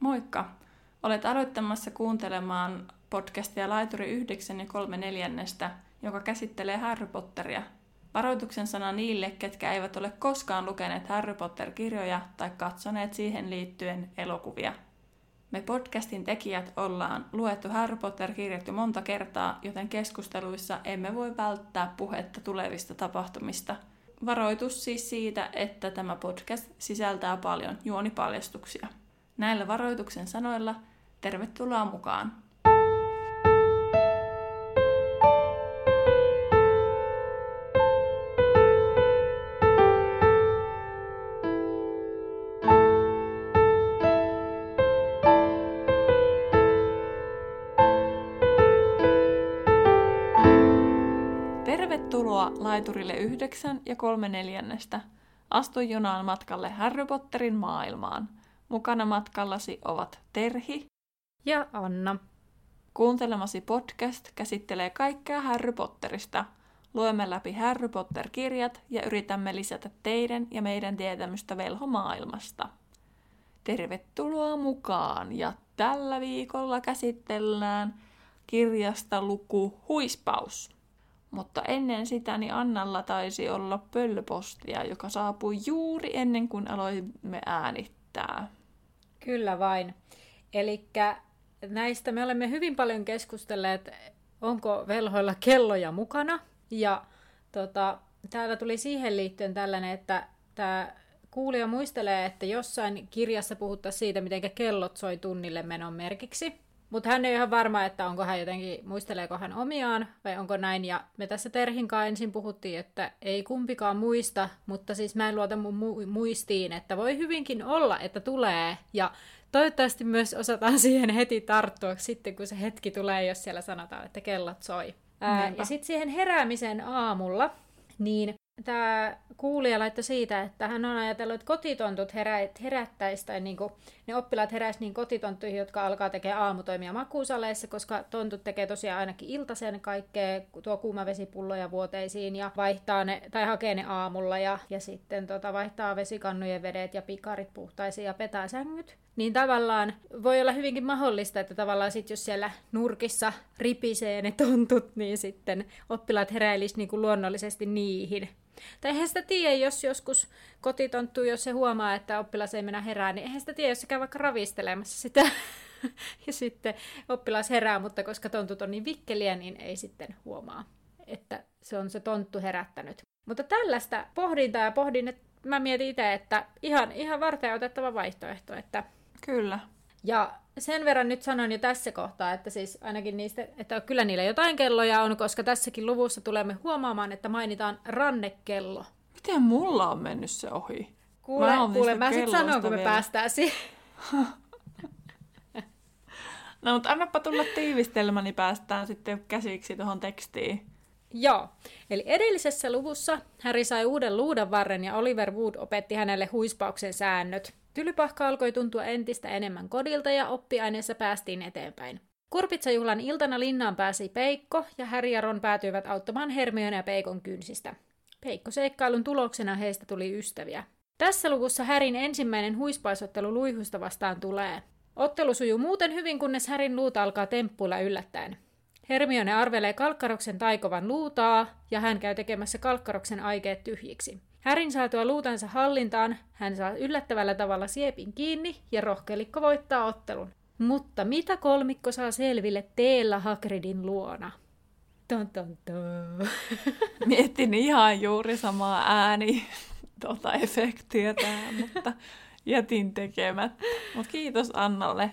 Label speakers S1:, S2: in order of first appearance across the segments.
S1: Moikka! Olet aloittamassa kuuntelemaan podcastia Laituri 9 ja 3 neljännestä, joka käsittelee Harry Potteria. Varoituksen sana niille, ketkä eivät ole koskaan lukeneet Harry Potter-kirjoja tai katsoneet siihen liittyen elokuvia. Me podcastin tekijät ollaan luettu Harry Potter-kirjat jo monta kertaa, joten keskusteluissa emme voi välttää puhetta tulevista tapahtumista. Varoitus siis siitä, että tämä podcast sisältää paljon juonipaljastuksia. Näillä varoituksen sanoilla tervetuloa mukaan! Tervetuloa laiturille 9 ja 3 neljännestä. Astu junaan matkalle Harry Potterin maailmaan. Mukana matkallasi ovat Terhi
S2: ja Anna.
S1: Kuuntelemasi podcast käsittelee kaikkea Harry Potterista. Luemme läpi Harry Potter-kirjat ja yritämme lisätä teidän ja meidän tietämystä velhomaailmasta. Tervetuloa mukaan ja tällä viikolla käsitellään kirjasta luku Huispaus. Mutta ennen sitä niin Annalla taisi olla pöllöpostia, joka saapui juuri ennen kuin aloimme äänittää.
S2: Kyllä vain. Eli näistä me olemme hyvin paljon keskustelleet, onko velhoilla kelloja mukana. Ja tota, täällä tuli siihen liittyen tällainen, että tämä kuulija muistelee, että jossain kirjassa puhuttaisiin siitä, miten kellot soi tunnille menon merkiksi. Mutta hän ei ole ihan varma, että onko hän jotenkin, muisteleeko hän omiaan vai onko näin. Ja me tässä Terhinkaan ensin puhuttiin, että ei kumpikaan muista, mutta siis mä en luota mun mu- muistiin, että voi hyvinkin olla, että tulee. Ja toivottavasti myös osataan siihen heti tarttua sitten, kun se hetki tulee, jos siellä sanotaan, että kellot soi. Ää, ja sitten siihen heräämiseen aamulla, niin tämä kuulija laittoi siitä, että hän on ajatellut, että kotitontut herä, herättäisi, tai niin kuin, ne oppilaat heräisivät niin kotitonttuihin, jotka alkaa tekemään aamutoimia makuusaleissa, koska tontut tekee tosiaan ainakin iltaisen kaikkea, tuo kuuma vesipulloja vuoteisiin ja vaihtaa ne, tai hakee ne aamulla ja, ja sitten tota, vaihtaa vesikannujen vedet ja pikarit puhtaisiin ja petää sängyt. Niin tavallaan voi olla hyvinkin mahdollista, että tavallaan sit jos siellä nurkissa ripisee ne tontut, niin sitten oppilaat heräilisivät niin kuin luonnollisesti niihin. Tai eihän sitä tiedä, jos joskus kotitonttu, jos se huomaa, että oppilas ei mennä herää, niin eihän sitä tiedä, jos se käy vaikka ravistelemassa sitä. ja sitten oppilas herää, mutta koska tontut on niin vikkeliä, niin ei sitten huomaa, että se on se tonttu herättänyt. Mutta tällaista pohdintaa ja pohdin, että mä mietin itse, että ihan, ihan varten otettava vaihtoehto. Että...
S1: Kyllä.
S2: Ja sen verran nyt sanon jo tässä kohtaa, että siis ainakin niistä, että kyllä niillä jotain kelloja on, koska tässäkin luvussa tulemme huomaamaan, että mainitaan rannekello.
S1: Miten mulla on mennyt se ohi?
S2: Kuule, mä, kuule, mä sitten sanon, kun me vielä. päästään siihen.
S1: no, mutta annapa tulla tiivistelmä, niin päästään sitten käsiksi tuohon tekstiin.
S2: Joo, eli edellisessä luvussa Harry sai uuden luudan varren ja Oliver Wood opetti hänelle huispauksen säännöt. Tylypahka alkoi tuntua entistä enemmän kodilta ja oppiaineessa päästiin eteenpäin. Kurpitsajuhlan iltana linnaan pääsi Peikko ja Harry ja Ron päätyivät auttamaan Hermione ja Peikon kynsistä. Peikko-seikkailun tuloksena heistä tuli ystäviä. Tässä luvussa Härin ensimmäinen huispaisottelu luihusta vastaan tulee. Ottelu sujuu muuten hyvin, kunnes Härin luuta alkaa temppuilla yllättäen. Hermione arvelee Kalkkaroksen taikovan luutaa ja hän käy tekemässä Kalkkaroksen aikeet tyhjiksi. Härin saatua luutansa hallintaan, hän saa yllättävällä tavalla siepin kiinni ja rohkelikko voittaa ottelun. Mutta mitä kolmikko saa selville teellä Hagridin luona? Ton, ton, ton.
S1: Mietin ihan juuri samaa ääni tuota efektiä tää, mutta jätin tekemättä. Mutta kiitos Annalle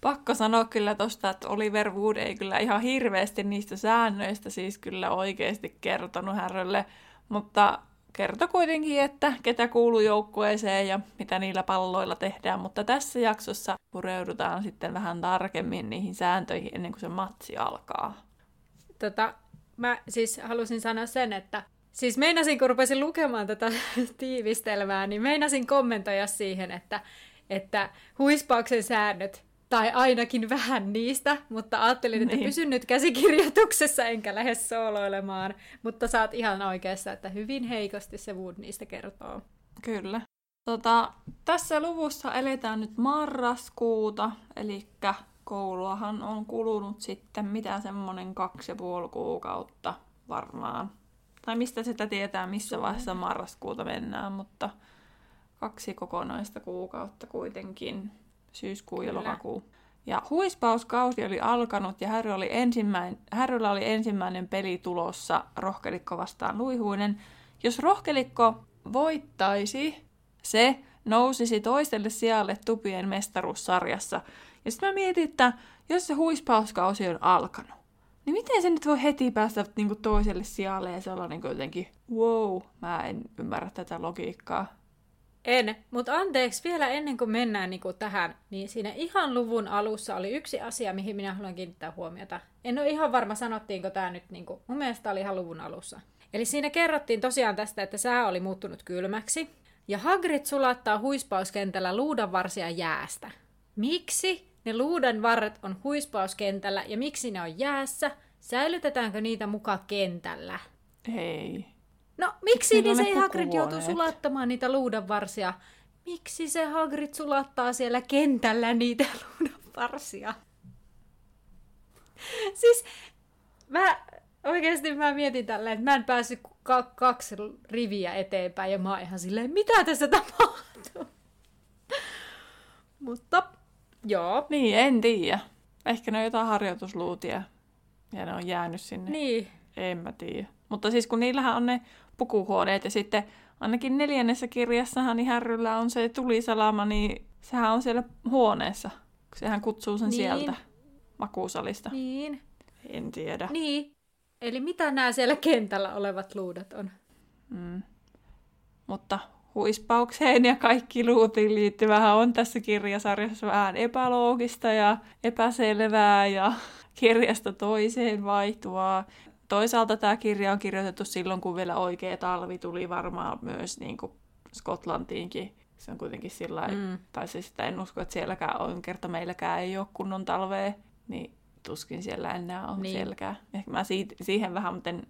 S1: pakko sanoa kyllä tosta, että Oliver Wood ei kyllä ihan hirveästi niistä säännöistä siis kyllä oikeasti kertonut Härrölle, mutta kertoi kuitenkin, että ketä kuuluu joukkueeseen ja mitä niillä palloilla tehdään, mutta tässä jaksossa pureudutaan sitten vähän tarkemmin niihin sääntöihin ennen kuin se matsi alkaa.
S2: Tota, mä siis halusin sanoa sen, että siis meinasin, kun rupesin lukemaan tätä tiivistelmää, niin meinasin kommentoida siihen, että, että huispauksen säännöt tai ainakin vähän niistä, mutta ajattelin, että niin. pysyn nyt käsikirjoituksessa enkä lähde sooloilemaan, mutta saat ihan oikeassa, että hyvin heikosti se Wood niistä kertoo.
S1: Kyllä. Tota, tässä luvussa eletään nyt marraskuuta, eli kouluahan on kulunut sitten mitä semmonen kaksi ja puoli kuukautta varmaan. Tai mistä sitä tietää, missä vaiheessa marraskuuta mennään, mutta kaksi kokonaista kuukautta kuitenkin, syyskuu ja lokakuu. Ja huispauskausi oli alkanut ja Harry oli ensimmäin, Harrylla oli ensimmäinen peli tulossa rohkelikko vastaan luihuinen. Jos rohkelikko voittaisi, se nousisi toiselle sijalle tupien mestaruussarjassa. Ja sitten mä mietin, että jos se huispauskausi on alkanut, niin miten se nyt voi heti päästä niin toiselle sijalle ja se olla niin jotenkin, wow, mä en ymmärrä tätä logiikkaa.
S2: En, mutta anteeksi, vielä ennen kuin mennään niin kuin tähän, niin siinä ihan luvun alussa oli yksi asia, mihin minä haluan kiinnittää huomiota. En ole ihan varma, sanottiinko tämä nyt, niin kuin, mun mielestä oli ihan luvun alussa. Eli siinä kerrottiin tosiaan tästä, että sää oli muuttunut kylmäksi, ja Hagrid sulattaa huispauskentällä luudanvarsia jäästä. Miksi ne luudan varret on huispauskentällä ja miksi ne on jäässä? Säilytetäänkö niitä muka kentällä?
S1: Ei.
S2: No, miksi niin se Hagrid joutuu sulattamaan niitä luudanvarsia? Miksi se Hagrid sulattaa siellä kentällä niitä luudanvarsia? siis, mä oikeasti mä mietin tälleen, että mä en päässyt kaksi riviä eteenpäin ja mä oon ihan silleen, mitä tässä tapahtuu? Mutta, joo.
S1: Niin, en tiedä. Ehkä ne on jotain harjoitusluutia ja ne on jäänyt sinne.
S2: Niin.
S1: En mä tiedä. Mutta siis kun niillähän on ne pukuhuoneet ja sitten ainakin neljännessä kirjassahan niin Härryllä on se tulisalama, niin sehän on siellä huoneessa. Sehän kutsuu sen niin. sieltä makuusalista.
S2: Niin.
S1: En tiedä.
S2: Niin. Eli mitä nämä siellä kentällä olevat luudat on?
S1: Mm. Mutta huispaukseen ja kaikki luutiin liittyvähän on tässä kirjasarjassa vähän epäloogista ja epäselvää ja kirjasta toiseen vaihtuvaa. Toisaalta tämä kirja on kirjoitettu silloin, kun vielä oikea talvi tuli varmaan myös niin kuin Skotlantiinkin. Se on kuitenkin sillä mm. tai siis että en usko, että sielläkään on, kerta meilläkään ei ole kunnon talvea, niin tuskin siellä enää on niin. selkää. Ehkä mä siitä, siihen vähän muuten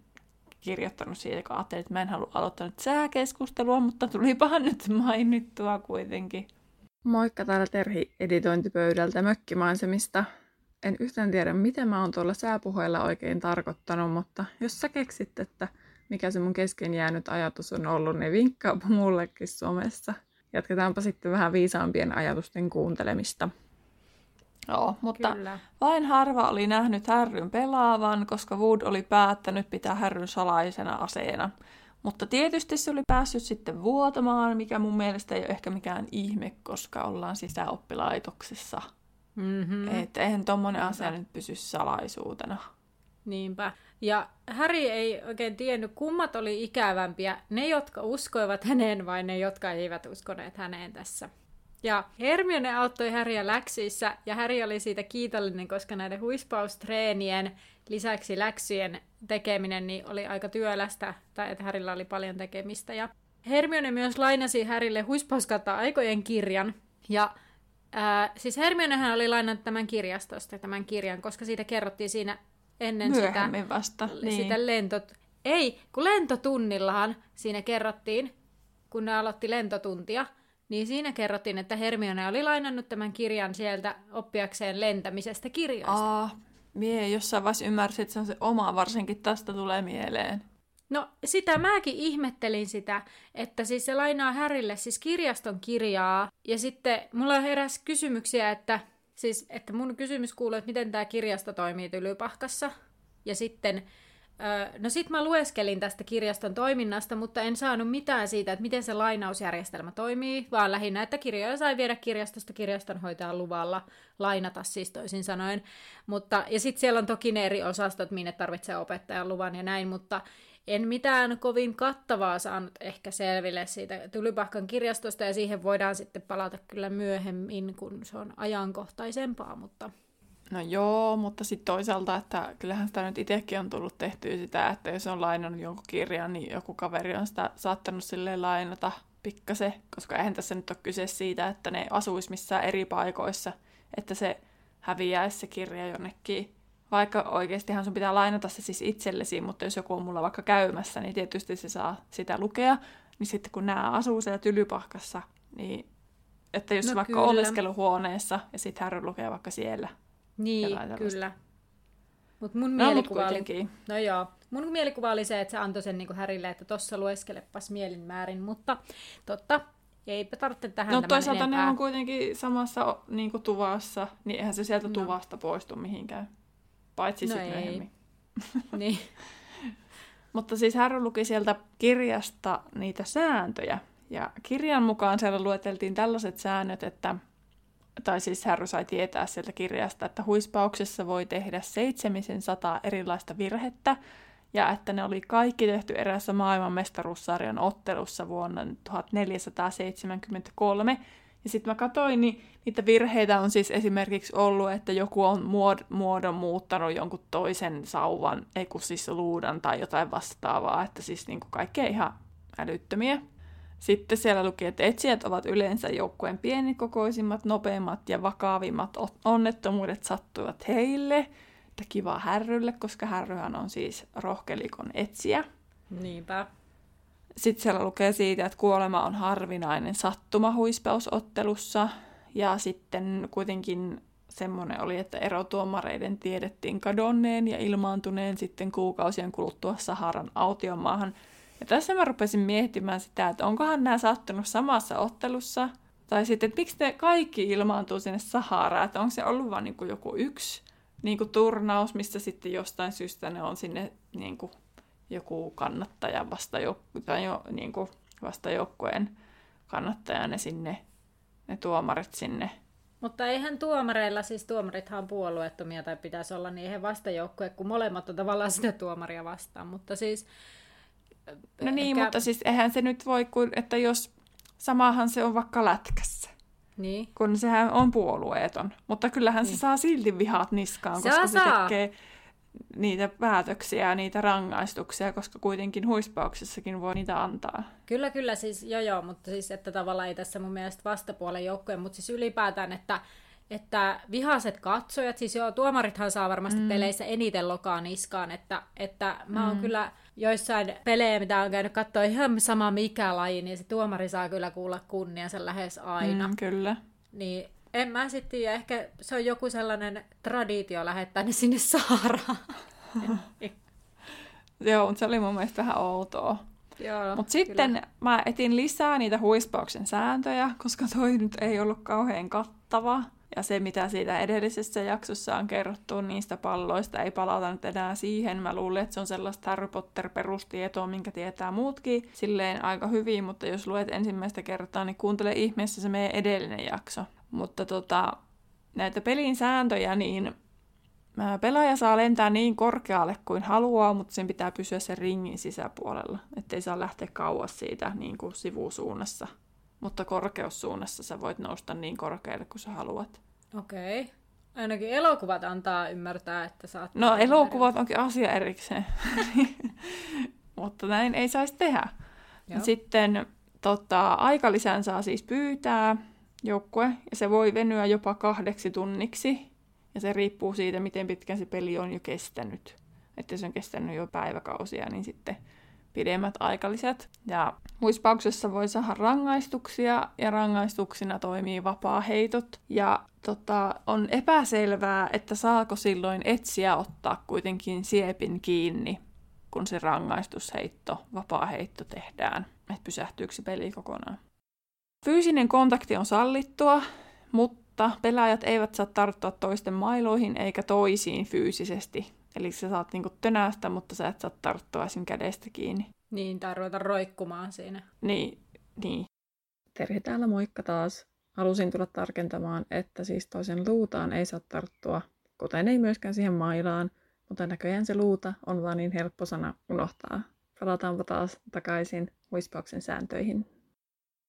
S1: kirjoittanut siitä, kun ajattelin, että mä en halua aloittaa nyt sääkeskustelua, mutta tulipahan nyt mainittua kuitenkin. Moikka täällä Terhi editointipöydältä mökkimaisemista. En yhtään tiedä, mitä mä oon tuolla sääpuheella oikein tarkoittanut, mutta jos sä keksit, että mikä se mun kesken jäänyt ajatus on ollut, niin vinkkaapa mullekin somessa. Jatketaanpa sitten vähän viisaampien ajatusten kuuntelemista. Joo, mutta Kyllä. vain harva oli nähnyt härryn pelaavan, koska Wood oli päättänyt pitää härryn salaisena aseena. Mutta tietysti se oli päässyt sitten vuotamaan, mikä mun mielestä ei ole ehkä mikään ihme, koska ollaan sisäoppilaitoksessa. Mm-hmm. Että eihän tommonen asia nyt pysy salaisuutena.
S2: Niinpä. Ja Harry ei oikein tiennyt, kummat oli ikävämpiä, ne jotka uskoivat häneen vai ne jotka eivät uskoneet häneen tässä. Ja Hermione auttoi Häriä läksyissä, ja Häri oli siitä kiitollinen, koska näiden huispaustreenien lisäksi läksyjen tekeminen niin oli aika työlästä, tai että Härillä oli paljon tekemistä. Ja Hermione myös lainasi Härille huispauskautta aikojen kirjan, ja ää, siis Hermionehän oli lainannut tämän kirjastosta, tämän kirjan, koska siitä kerrottiin siinä ennen
S1: Myöhemmin sitä, vasta.
S2: Niin. sitä lentot... Ei, kun lentotunnillahan siinä kerrottiin, kun ne aloitti lentotuntia, niin siinä kerrottiin, että Hermione oli lainannut tämän kirjan sieltä oppiakseen lentämisestä kirjoista.
S1: Aa, mie jossain vaiheessa ymmärsin, että se on se oma, varsinkin tästä tulee mieleen.
S2: No sitä mäkin ihmettelin sitä, että siis se lainaa Härille siis kirjaston kirjaa, ja sitten mulla heräs kysymyksiä, että siis, että mun kysymys kuuluu, että miten tämä kirjasto toimii Tylypahkassa, ja sitten No sit mä lueskelin tästä kirjaston toiminnasta, mutta en saanut mitään siitä, että miten se lainausjärjestelmä toimii, vaan lähinnä, että kirjoja sai viedä kirjastosta kirjastonhoitajan luvalla lainata siis toisin sanoen. Mutta, ja sitten siellä on toki ne eri osastot, minne tarvitsee opettajan luvan ja näin, mutta en mitään kovin kattavaa saanut ehkä selville siitä Tylypahkan kirjastosta, ja siihen voidaan sitten palata kyllä myöhemmin, kun se on ajankohtaisempaa, mutta
S1: No joo, mutta sitten toisaalta, että kyllähän sitä nyt itsekin on tullut tehtyä sitä, että jos on lainannut jonkun kirjan, niin joku kaveri on sitä saattanut silleen lainata pikkase, koska eihän tässä nyt ole kyse siitä, että ne asuis missään eri paikoissa, että se häviäisi se kirja jonnekin. Vaikka oikeastihan sun pitää lainata se siis itsellesi, mutta jos joku on mulla vaikka käymässä, niin tietysti se saa sitä lukea. Niin sitten kun nämä asuu siellä tylypahkassa, Niin, että jos
S2: No
S1: vaikka
S2: kyllä.
S1: oleskeluhuoneessa ja sitten Harry lukee vaikka siellä.
S2: Niin, kyllä. Mutta mun
S1: No,
S2: mielikuva oli...
S1: kuitenkin.
S2: No joo. Mun mielikuva oli se, että se antoi sen niin Härille, että tossa lueskelepas mielin määrin, mutta totta, eipä tarvitse tähän
S1: No toisaalta ne
S2: enempää.
S1: on kuitenkin samassa niinku tuvassa, niin eihän se sieltä
S2: No.
S1: tuvasta poistu mihinkään. Paitsi
S2: No
S1: sitten myöhemmin.
S2: Niin.
S1: Mutta siis Harry luki sieltä kirjasta niitä sääntöjä. Ja kirjan mukaan siellä lueteltiin tällaiset säännöt, että, tai siis Harry sai tietää sieltä kirjasta, että huispauksessa voi tehdä seitsemisen sataa erilaista virhettä, ja että ne oli kaikki tehty eräässä maailmanmestaruussarjan ottelussa vuonna 1473. Ja sitten mä katsoin, niin niitä virheitä on siis esimerkiksi ollut, että joku on muod- muodon muuttanut jonkun toisen sauvan, ei kun siis luudan tai jotain vastaavaa, että siis niinku kaikkea ihan älyttömiä. Sitten siellä luki, että etsijät ovat yleensä joukkueen pienikokoisimmat, nopeimmat ja vakavimmat onnettomuudet sattuvat heille. Että kiva härrylle, koska härryhän on siis rohkelikon etsijä.
S2: Niinpä.
S1: Sitten siellä lukee siitä, että kuolema on harvinainen sattuma huispausottelussa. Ja sitten kuitenkin semmoinen oli, että erotuomareiden tiedettiin kadonneen ja ilmaantuneen sitten kuukausien kuluttua Saharan autiomaahan. Ja tässä mä rupesin miettimään sitä, että onkohan nämä sattunut samassa ottelussa. Tai sitten, että miksi ne kaikki ilmaantuu sinne Saharaan, että onko se ollut vain niin joku yksi niin kuin turnaus, missä sitten jostain syystä ne on sinne niin kuin joku kannattaja vastajouk- tai jo, niin kuin vastajoukkueen kannattaja ne sinne, ne tuomarit sinne.
S2: Mutta eihän tuomareilla, siis tuomarithan on puolueettomia tai pitäisi olla, niin eihän vastajoukkue, kun molemmat on tavallaan sitä tuomaria vastaan. Mutta siis...
S1: No niin,
S2: ehkä-
S1: mutta siis eihän se nyt voi, kun, että jos samahan se on vaikka lätkässä,
S2: Niin.
S1: kun sehän on puolueeton. Mutta kyllähän se
S2: Niin.
S1: saa silti vihat niskaan,
S2: Saa,
S1: koska se
S2: saa.
S1: tekee niitä päätöksiä ja niitä rangaistuksia, koska kuitenkin huispauksessakin voi niitä antaa.
S2: Kyllä, kyllä, siis joo joo, mutta siis että tavallaan ei tässä mun mielestä vastapuolen joukkojen, mutta siis ylipäätään, että, että vihaset katsojat, siis joo, tuomarithan saa varmasti mm. peleissä eniten lokaa niskaan, että, että mä oon
S1: Mm.
S2: kyllä joissain pelejä, mitä on käynyt katsoa ihan sama mikä laji, niin se tuomari saa kyllä kuulla kunniansa lähes aina.
S1: Mm, kyllä.
S2: Niin en mä sitten tiedä, ehkä se on joku sellainen traditio lähettää ne sinne saaraan.
S1: Joo, mutta se oli mun mielestä vähän outoa. Mutta sitten mä etin lisää niitä huispauksen sääntöjä, koska toi nyt ei ollut kauhean kattava. Ja se, mitä siitä edellisessä jaksossa on kerrottu niistä palloista, ei palata nyt enää siihen. Mä luulen, että se on sellaista Harry Potter-perustietoa, minkä tietää muutkin silleen aika hyvin, mutta jos luet ensimmäistä kertaa, niin kuuntele ihmeessä se meidän edellinen jakso. Mutta tota, näitä pelin sääntöjä, niin Pelaaja saa lentää niin korkealle kuin haluaa, mutta sen pitää pysyä sen ringin sisäpuolella, ettei saa lähteä kauas siitä niin kuin sivusuunnassa. Mutta korkeussuunnassa sä voit nousta niin korkealle kuin sä haluat.
S2: Okei. Okay. Ainakin elokuvat antaa ymmärtää, että saat...
S1: No elokuvat onkin asia erikseen, mutta näin ei saisi tehdä.
S2: Joo.
S1: Sitten tota, aikalisän saa siis pyytää joukkue, ja se voi venyä jopa kahdeksi tunniksi, ja se riippuu siitä, miten pitkän se peli on jo kestänyt. Että jos on kestänyt jo päiväkausia, niin sitten pidemmät aikalisät. Ja huispauksessa voi saada rangaistuksia, ja rangaistuksina toimii vapaaheitot. Ja tota, on epäselvää, että saako silloin etsiä ottaa kuitenkin siepin kiinni, kun se rangaistusheitto, vapaaheitto tehdään. Että pysähtyykö se peli kokonaan. Fyysinen kontakti on sallittua, mutta pelaajat eivät saa tarttua toisten mailoihin eikä toisiin fyysisesti. Eli sä saat niinku tönästä, mutta sä et saa tarttua esim. kädestä kiinni.
S2: Niin, tai ruveta roikkumaan siinä.
S1: Niin, niin. Terhi täällä moikka taas. Halusin tulla tarkentamaan, että siis toisen luutaan ei saa tarttua, kuten ei myöskään siihen mailaan, mutta näköjään se luuta on vaan niin helppo sana unohtaa. Palataanpa taas takaisin huispauksen sääntöihin.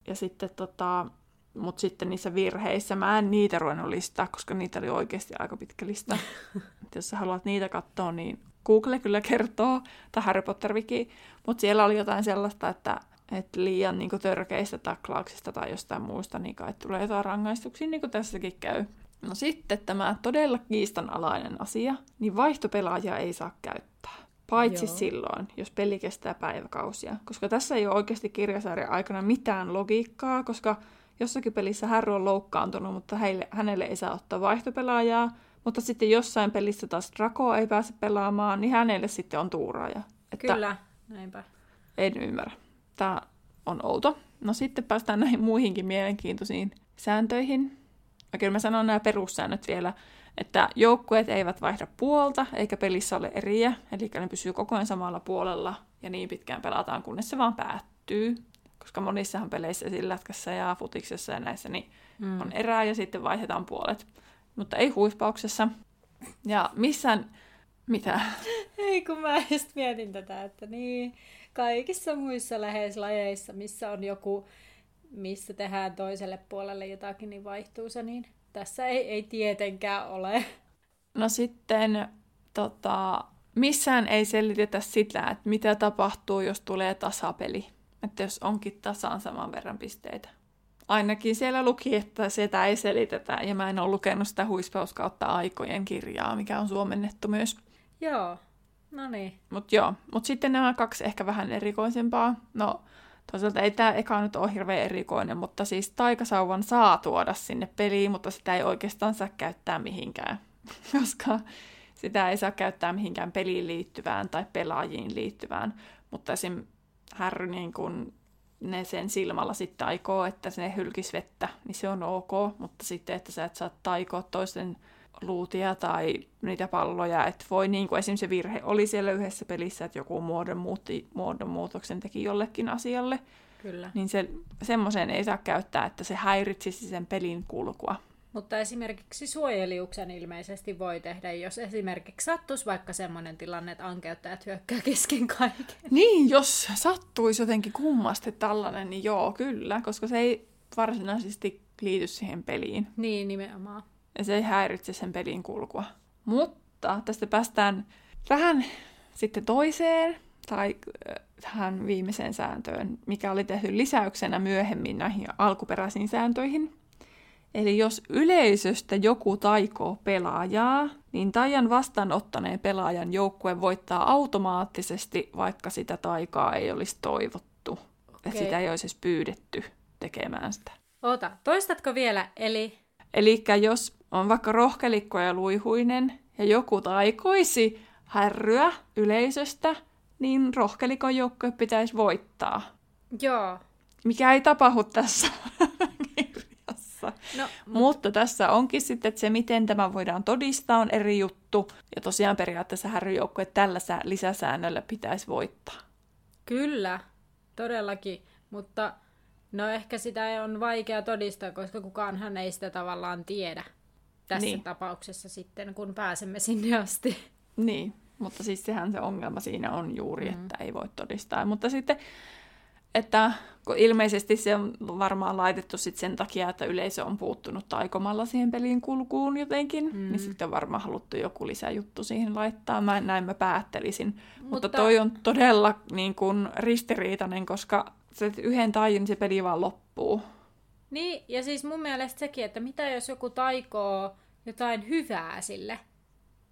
S1: Ja sitten tota, mut sitten niissä virheissä mä en niitä ruvennut listaa, koska niitä oli oikeasti aika pitkä lista. Et jos sä haluat niitä katsoa, niin Google kyllä kertoo, tai Harry Potter Wiki, mutta siellä oli jotain sellaista, että, että liian niin törkeistä taklauksista tai jostain muusta, niin kai tulee jotain rangaistuksia, niin kuin tässäkin käy. No sitten tämä todella kiistanalainen asia, niin vaihtopelaajia ei saa käyttää. Paitsi.
S2: Joo.
S1: silloin, jos peli kestää päiväkausia. Koska tässä ei ole oikeasti kirjasarjan aikana mitään logiikkaa, koska jossakin pelissä Harry on loukkaantunut, mutta heille, hänelle ei saa ottaa vaihtopelaajaa. Mutta sitten jossain pelissä taas Draco ei pääse pelaamaan, niin hänelle sitten on tuuraaja.
S2: Että Kyllä, näinpä.
S1: En ymmärrä. Tämä on outo. No sitten päästään näihin muihinkin mielenkiintoisiin sääntöihin. Ja kyllä mä sanon nämä perussäännöt vielä, että joukkueet eivät vaihda puolta, eikä pelissä ole eriä, eli ne pysyy koko ajan samalla puolella, ja niin pitkään pelataan, kunnes se vaan päättyy. Koska monissahan peleissä, esillätkässä ja futiksessa ja näissä, niin mm. on erää ja sitten vaihdetaan puolet. Mutta ei huispauksessa. Ja missään... Mitä?
S2: Ei, kun mä just mietin tätä, että niin, kaikissa muissa läheislajeissa, missä on joku, missä tehdään toiselle puolelle jotakin, niin vaihtuu se, niin tässä ei, ei tietenkään ole.
S1: No sitten tota, missään ei selitetä sitä, että mitä tapahtuu, jos tulee tasapeli. Että jos onkin tasaan saman verran pisteitä. Ainakin siellä luki, että sitä ei selitetä, ja mä en ole lukenut sitä huispauskautta aikojen kirjaa, mikä on suomennettu myös.
S2: Joo, no niin.
S1: Mutta joo, mutta sitten nämä kaksi ehkä vähän erikoisempaa. No, toisaalta ei tämä eka nyt ole hirveän erikoinen, mutta siis taikasauvan saa tuoda sinne peliin, mutta sitä ei oikeastaan saa käyttää mihinkään, koska sitä ei saa käyttää mihinkään peliin liittyvään tai pelaajiin liittyvään. Mutta esim. Harry niin kun ne sen silmällä sitten aikoo, että se hylkis vettä, niin se on ok, mutta sitten, että sä et saa taikoa toisten luutia tai niitä palloja, että voi niin kuin esimerkiksi se virhe oli siellä yhdessä pelissä, että joku muodon, muutti, muodon muutoksen teki jollekin asialle,
S2: Kyllä.
S1: niin se, semmoiseen ei saa käyttää, että se häiritsisi sen pelin kulkua.
S2: Mutta esimerkiksi suojeliuksen ilmeisesti voi tehdä, jos esimerkiksi sattuisi vaikka semmoinen tilanne, että ankeuttajat hyökkää kesken kaiken.
S1: Niin, jos sattuisi jotenkin kummasti tällainen, niin joo, kyllä, koska se ei varsinaisesti liity siihen peliin.
S2: Niin, nimenomaan.
S1: Ja se ei häiritse sen pelin kulkua. Mutta tästä päästään vähän sitten toiseen, tai äh, tähän viimeiseen sääntöön, mikä oli tehty lisäyksenä myöhemmin näihin alkuperäisiin sääntöihin. Eli jos yleisöstä joku taikoo pelaajaa, niin taian vastaanottaneen pelaajan joukkue voittaa automaattisesti, vaikka sitä taikaa ei olisi toivottu. Okay. Sitä ei olisi edes pyydetty tekemään sitä.
S2: Ota, toistatko vielä? Eli...
S1: Eli jos on vaikka rohkelikko ja luihuinen, ja joku taikoisi härryä yleisöstä, niin rohkelikon joukkue pitäisi voittaa.
S2: Joo.
S1: Mikä ei tapahdu tässä kirjassa. No, mutta tässä onkin sitten, että se miten tämä voidaan todistaa on eri juttu. Ja tosiaan periaatteessa härryjoukkue tällä lisäsäännöllä pitäisi voittaa.
S2: Kyllä, todellakin. Mutta no ehkä sitä on vaikea todistaa, koska kukaanhan ei sitä tavallaan tiedä tässä niin. tapauksessa sitten, kun pääsemme sinne asti.
S1: Niin, mutta siis sehän se ongelma siinä on juuri, mm. että ei voi todistaa. Mutta sitten, että kun ilmeisesti se on varmaan laitettu sit sen takia, että yleisö on puuttunut taikomalla siihen pelin kulkuun jotenkin, mm. niin sitten on varmaan haluttu joku lisäjuttu siihen laittaa. Mä, näin mä päättelisin. Mutta, Mutta toi on todella niin kuin, ristiriitainen, koska se yhden taijin se peli vaan loppuu.
S2: Niin, ja siis mun mielestä sekin, että mitä jos joku taikoo jotain hyvää sille.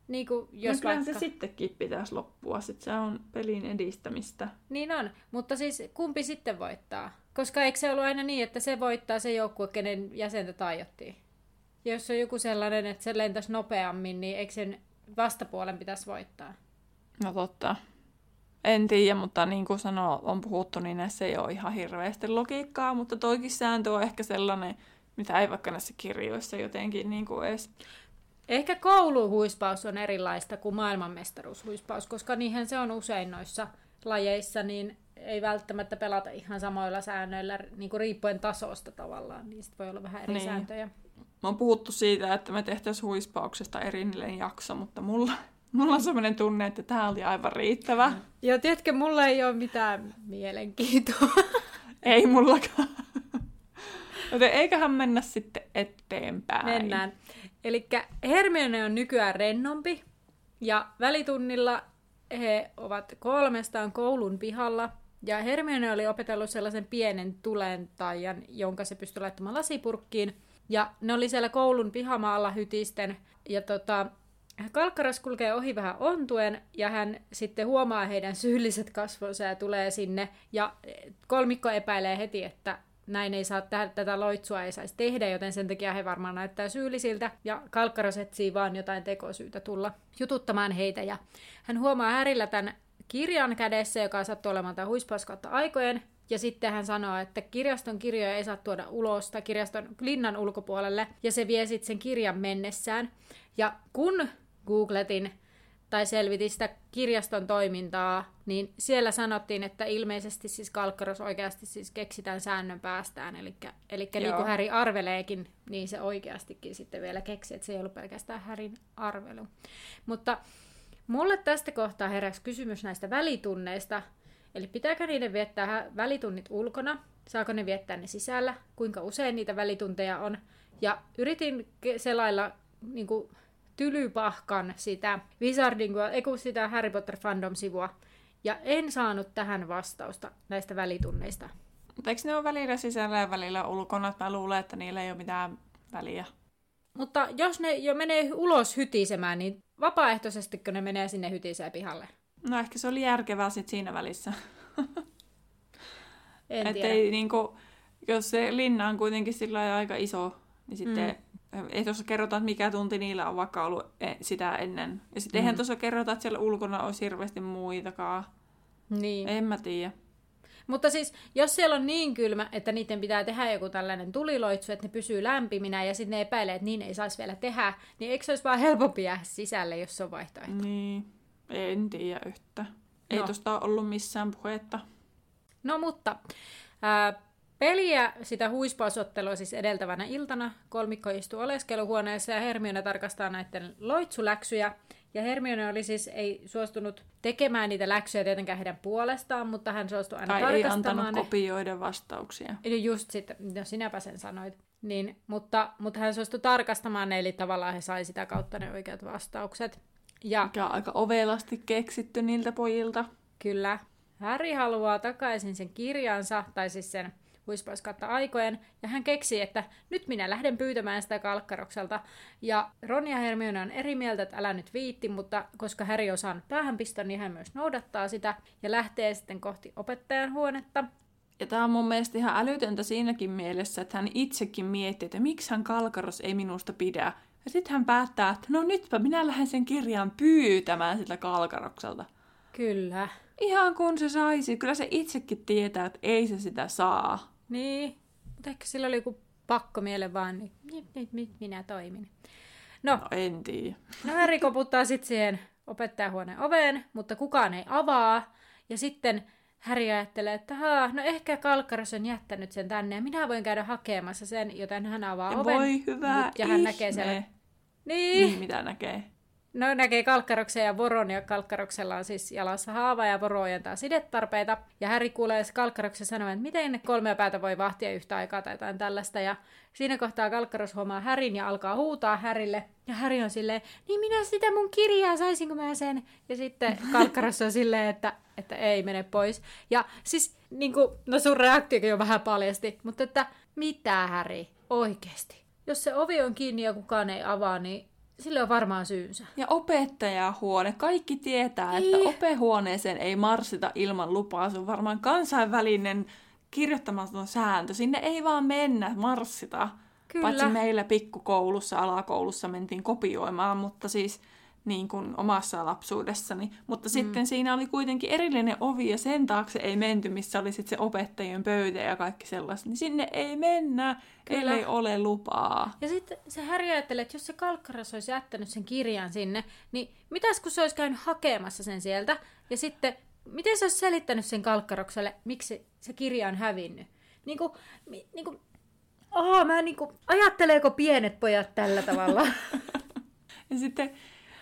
S2: Niin kuin jos no
S1: vaikka... se sittenkin pitäisi loppua, sit se on pelin edistämistä.
S2: Niin on, mutta siis kumpi sitten voittaa? Koska eikö se ollut aina niin, että se voittaa se joukkue, kenen jäsentä taijottiin? Ja jos on joku sellainen, että se lentäisi nopeammin, niin eikö sen vastapuolen pitäisi voittaa?
S1: No totta. En tiedä, mutta niin kuin sanoo, on puhuttu, niin näissä ei ole ihan hirveästi logiikkaa, mutta toikin sääntö on ehkä sellainen, mitä ei vaikka näissä kirjoissa jotenkin niin kuin edes...
S2: Ehkä kouluhuispaus on erilaista kuin maailmanmestaruushuispaus, koska niinhän se on usein noissa lajeissa, niin ei välttämättä pelata ihan samoilla säännöillä, niin kuin riippuen tasosta tavallaan, niin sitten voi olla vähän eri niin. sääntöjä.
S1: Mä oon puhuttu siitä, että me tehtäisiin huispauksesta erillinen jakso, mutta mulla, mulla on sellainen tunne, että tämä oli aivan riittävä.
S2: Joo, tiedätkö, mulla ei ole mitään mielenkiintoa.
S1: ei mullakaan. Joten eiköhän mennä sitten eteenpäin.
S2: Mennään. Eli Hermione on nykyään rennompi ja välitunnilla he ovat kolmestaan koulun pihalla. Ja Hermione oli opetellut sellaisen pienen tulentajan, jonka se pystyi laittamaan lasipurkkiin. Ja ne oli siellä koulun pihamaalla hytisten. Ja tota, Kalkkaras kulkee ohi vähän ontuen ja hän sitten huomaa heidän syylliset kasvonsa ja tulee sinne. Ja kolmikko epäilee heti, että näin ei saa tehdä, tätä loitsua ei saisi tehdä, joten sen takia he varmaan näyttää syyllisiltä, ja Kalkkaros etsii vaan jotain tekosyytä tulla jututtamaan heitä, ja hän huomaa Härillä tämän kirjan kädessä, joka sattuu olemaan tämä huispaskautta aikojen, ja sitten hän sanoo, että kirjaston kirjoja ei saa tuoda ulos tai kirjaston linnan ulkopuolelle, ja se vie sitten sen kirjan mennessään. Ja kun googletin tai selvitin sitä kirjaston toimintaa, niin siellä sanottiin, että ilmeisesti siis Kalkkaros oikeasti siis keksitään säännön päästään, eli, niin kuin Häri arveleekin, niin se oikeastikin sitten vielä keksi, että se ei ollut pelkästään Härin arvelu. Mutta mulle tästä kohtaa heräksi kysymys näistä välitunneista, eli pitääkö niiden viettää välitunnit ulkona, saako ne viettää ne sisällä, kuinka usein niitä välitunteja on, ja yritin selailla niin kuin tylypahkan sitä Wizarding, ei sitä Harry Potter fandom-sivua, ja en saanut tähän vastausta näistä välitunneista.
S1: Mutta eikö ne ole välillä sisällä ja välillä ulkona? Mä luulen, että niillä ei ole mitään väliä.
S2: Mutta jos ne jo menee ulos hytisemään, niin vapaaehtoisesti kun ne menee sinne hytiseen pihalle?
S1: No ehkä se oli järkevää sit siinä välissä.
S2: en
S1: tiedä. Ei, niinku, jos se linna on kuitenkin sillä aika iso, niin sitten mm ei tuossa kerrota, että mikä tunti niillä on vaikka ollut e- sitä ennen. Ja sitten mm. eihän tuossa kerrota, että siellä ulkona olisi hirveästi muitakaan.
S2: Niin.
S1: En mä tiedä.
S2: Mutta siis, jos siellä on niin kylmä, että niiden pitää tehdä joku tällainen tuliloitsu, että ne pysyy lämpiminä ja sitten ne epäilee, että niin ei saisi vielä tehdä, niin eikö se olisi vaan helpompi jäädä sisälle, jos se on vaihtoehto?
S1: Niin, en tiedä yhtä. Ei no. tuosta ollut missään puhetta.
S2: No mutta, ää, Peliä sitä huispausottelua siis edeltävänä iltana kolmikko istuu oleskeluhuoneessa ja Hermione tarkastaa näiden loitsuläksyjä. Ja Hermione oli siis, ei suostunut tekemään niitä läksyjä tietenkään heidän puolestaan, mutta hän suostui aina
S1: tai
S2: tarkastamaan
S1: ei antanut ne. kopioida vastauksia.
S2: Eli just sitten, no sinäpä sen sanoit. Niin, mutta, mutta hän suostui tarkastamaan ne, eli tavallaan he sai sitä kautta ne oikeat vastaukset.
S1: Ja, Mikä on aika ovelasti keksitty niiltä pojilta.
S2: Kyllä. Harry haluaa takaisin sen kirjansa, tai siis sen huispaus kautta aikojen, ja hän keksi, että nyt minä lähden pyytämään sitä kalkkarokselta. Ja Ron ja Hermione on eri mieltä, että älä nyt viitti, mutta koska Harry on saanut päähänpiston, niin hän myös noudattaa sitä ja lähtee sitten kohti opettajan huonetta.
S1: Ja tämä on mun mielestä ihan älytöntä siinäkin mielessä, että hän itsekin miettii, että miksi hän kalkaros ei minusta pidä. Ja sitten hän päättää, että no nytpä minä lähden sen kirjan pyytämään sitä kalkarokselta.
S2: Kyllä.
S1: Ihan kun se saisi. Kyllä se itsekin tietää, että ei se sitä saa.
S2: Niin, mutta ehkä sillä oli joku pakko miele vaan, niin nyt, nyt, nyt minä toimin. No,
S1: no en tiedä.
S2: No Harry koputtaa sitten siihen opettajahuoneen oveen, mutta kukaan ei avaa. Ja sitten Häri ajattelee, että Haa, no ehkä Kalkkaros on jättänyt sen tänne ja minä voin käydä hakemassa sen, joten hän avaa oven.
S1: Voi hyvä
S2: Ja hän näkee siellä. Niin.
S1: niin. mitä näkee?
S2: No näkee Kalkkaroksen ja Voron, ja Kalkkaroksella on siis jalassa haava, ja Voro ojentaa sidetarpeita. Ja Häri kuulee Kalkkaroksen sanoa, että miten kolmea päätä voi vahtia yhtä aikaa tai jotain tällaista. Ja siinä kohtaa Kalkkaros huomaa Härin ja alkaa huutaa Härille. Ja Häri on silleen, niin minä sitä mun kirjaa, saisinko mä sen? Ja sitten Kalkkaros on silleen, että, että ei mene pois. Ja siis, niin kuin, no sun reaktiokin jo vähän paljasti, mutta että mitä Häri, oikeesti? Jos se ovi on kiinni ja kukaan ei avaa, niin sillä on varmaan syynsä.
S1: Ja opettajahuone. Kaikki tietää, niin. että opehuoneeseen ei marssita ilman lupaa. Se on varmaan kansainvälinen kirjoittamaton sääntö. Sinne ei vaan mennä, marssita. Kyllä. Paitsi meillä pikkukoulussa, alakoulussa mentiin kopioimaan, mutta siis niin kuin omassa lapsuudessani. Mutta mm. sitten siinä oli kuitenkin erillinen ovi ja sen taakse ei menty, missä oli sitten se opettajien pöytä ja kaikki sellaista. Niin sinne ei mennä, Kyllä. ellei ole lupaa.
S2: Ja sitten se Häri ajattelee, että jos se Kalkkaras olisi jättänyt sen kirjan sinne, niin mitäs kun se olisi käynyt hakemassa sen sieltä? Ja sitten, miten se olisi selittänyt sen Kalkkarokselle, miksi se kirja on hävinnyt? Niin kuin, niin kuin, oh, mä niin kuin, ajatteleeko pienet pojat tällä tavalla?
S1: ja sitten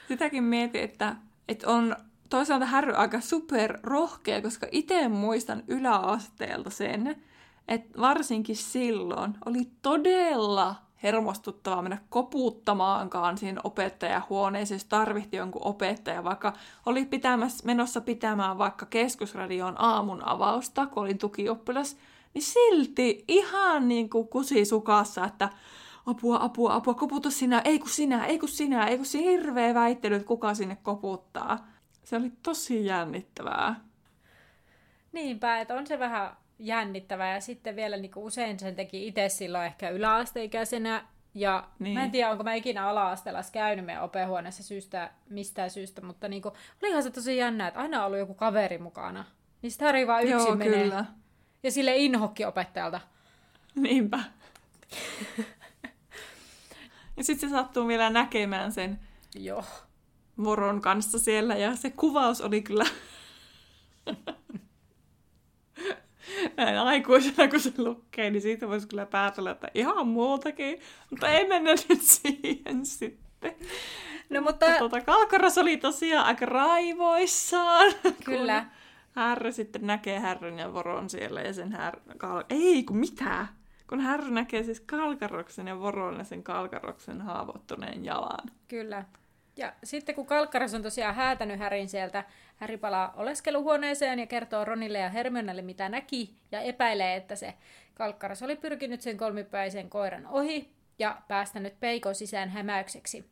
S1: sitäkin mietin, että, että on toisaalta Harry aika super rohkea, koska itse muistan yläasteelta sen, että varsinkin silloin oli todella hermostuttavaa mennä koputtamaankaan siihen opettajahuoneeseen, jos tarvitti jonkun opettaja, vaikka oli pitämässä, menossa pitämään vaikka keskusradion aamun avausta, kun olin tukioppilas, niin silti ihan niin kuin kusi sukassa, että apua, apua, apua, koputa sinä, ei kun sinä, ei kun sinä, ei kun se hirveä väittely, että kuka sinne koputtaa. Se oli tosi jännittävää.
S2: Niinpä, että on se vähän jännittävää. Ja sitten vielä niin usein sen teki itse silloin ehkä yläasteikäisenä. Ja niin. mä en tiedä, onko mä ikinä ala-asteella käynyt meidän opehuoneessa syystä, mistään syystä, mutta niin kuin, olihan se tosi jännä, että aina on ollut joku kaveri mukana. Niin sitten Harry vaan yksin
S1: Joo,
S2: menee.
S1: kyllä.
S2: Ja sille inhokki opettajalta.
S1: Niinpä. Ja sitten se sattuu vielä näkemään sen
S2: Joo.
S1: moron kanssa siellä, ja se kuvaus oli kyllä... Näin aikuisena, kun se lukee, niin siitä voisi kyllä päätellä, että ihan muutakin, mutta ei mennä nyt siihen sitten.
S2: No mutta...
S1: Tuota, Kalkaras oli tosiaan aika raivoissaan.
S2: Kyllä.
S1: Härry sitten näkee Härryn ja Voron siellä ja sen här... Kal... Ei, kun mitä? Kun Härry näkee siis Kalkaroksen ja Voron ja sen Kalkaroksen haavoittuneen jalan.
S2: Kyllä. Ja sitten kun Kalkkaras on tosiaan häätänyt Härin sieltä, Häri palaa oleskeluhuoneeseen ja kertoo Ronille ja Hermionelle mitä näki ja epäilee, että se Kalkkaras oli pyrkinyt sen kolmipäisen koiran ohi ja päästänyt peikon sisään hämäykseksi.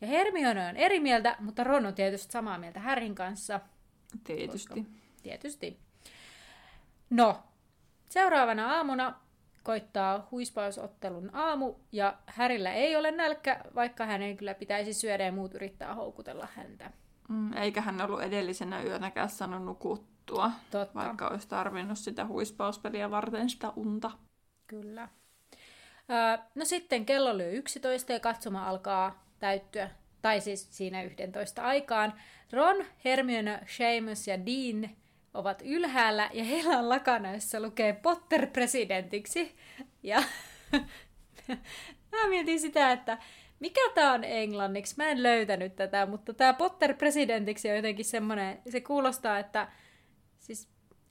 S2: Ja Hermione on eri mieltä, mutta Ron on tietysti samaa mieltä Härin kanssa.
S1: Tietysti.
S2: Tietysti. No, seuraavana aamuna koittaa huispausottelun aamu ja Härillä ei ole nälkä, vaikka hänen kyllä pitäisi syödä ja muut yrittää houkutella häntä.
S1: Mm, eikä hän ollut edellisenä yönäkään saanut nukuttua,
S2: Totta.
S1: vaikka olisi tarvinnut sitä huispauspeliä varten sitä unta.
S2: Kyllä. Öö, no sitten kello lyö 11 ja katsoma alkaa täyttyä, tai siis siinä 11 aikaan. Ron, Hermione, Seamus ja Dean ovat ylhäällä ja heillä on lakana, jossa lukee Potter presidentiksi. Ja mä mietin sitä, että mikä tää on englanniksi? Mä en löytänyt tätä, mutta tämä Potter presidentiksi on jotenkin semmoinen, se kuulostaa, että siis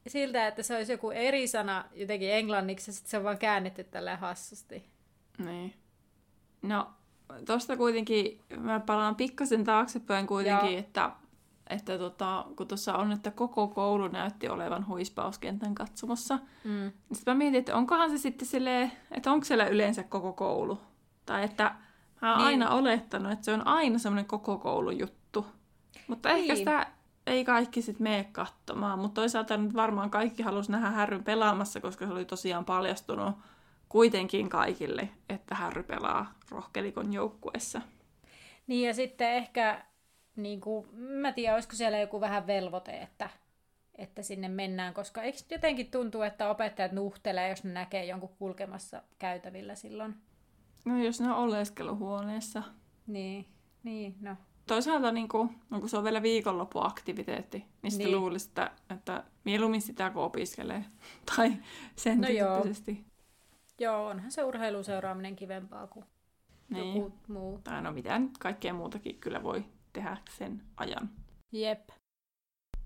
S2: siltä, että se olisi joku eri sana jotenkin englanniksi ja sitten se on vaan käännetty tälleen hassusti.
S1: Niin. No, tosta kuitenkin, mä palaan pikkasen taaksepäin kuitenkin,
S2: Joo.
S1: että, että tota, kun tuossa on, että koko koulu näytti olevan huispauskentän katsomassa,
S2: Mm.
S1: niin sitten mä mietin, että onkohan se sitten silleen, että onko siellä yleensä koko koulu. Tai että mä oon
S2: Niin.
S1: aina olettanut, että se on aina semmoinen koko koulun juttu. Mutta ehkä
S2: Niin.
S1: sitä ei kaikki sitten mene katsomaan, mutta toisaalta nyt varmaan kaikki halusi nähdä Härryn pelaamassa, koska se oli tosiaan paljastunut kuitenkin kaikille, että Härry pelaa rohkelikon joukkuessa.
S2: Niin ja sitten ehkä, niin kuin, mä tiedän, olisiko siellä joku vähän velvoite, että, että sinne mennään, koska eikö jotenkin tuntuu, että opettajat nuhtelee, jos ne näkee jonkun kulkemassa käytävillä silloin.
S1: No jos ne on oleskeluhuoneessa.
S2: Niin, niin, no.
S1: Toisaalta niin kuin, no kun se on vielä viikonloppuaktiviteetti, niin sitten
S2: Niin.
S1: luulisi, että, että mieluummin sitä kun opiskelee. tai sen
S2: No joo. Joo, onhan se urheilun seuraaminen kivempaa kuin
S1: Niin.
S2: joku muu.
S1: Tai no mitä nyt kaikkea muutakin kyllä voi tehdä sen ajan.
S2: Jep.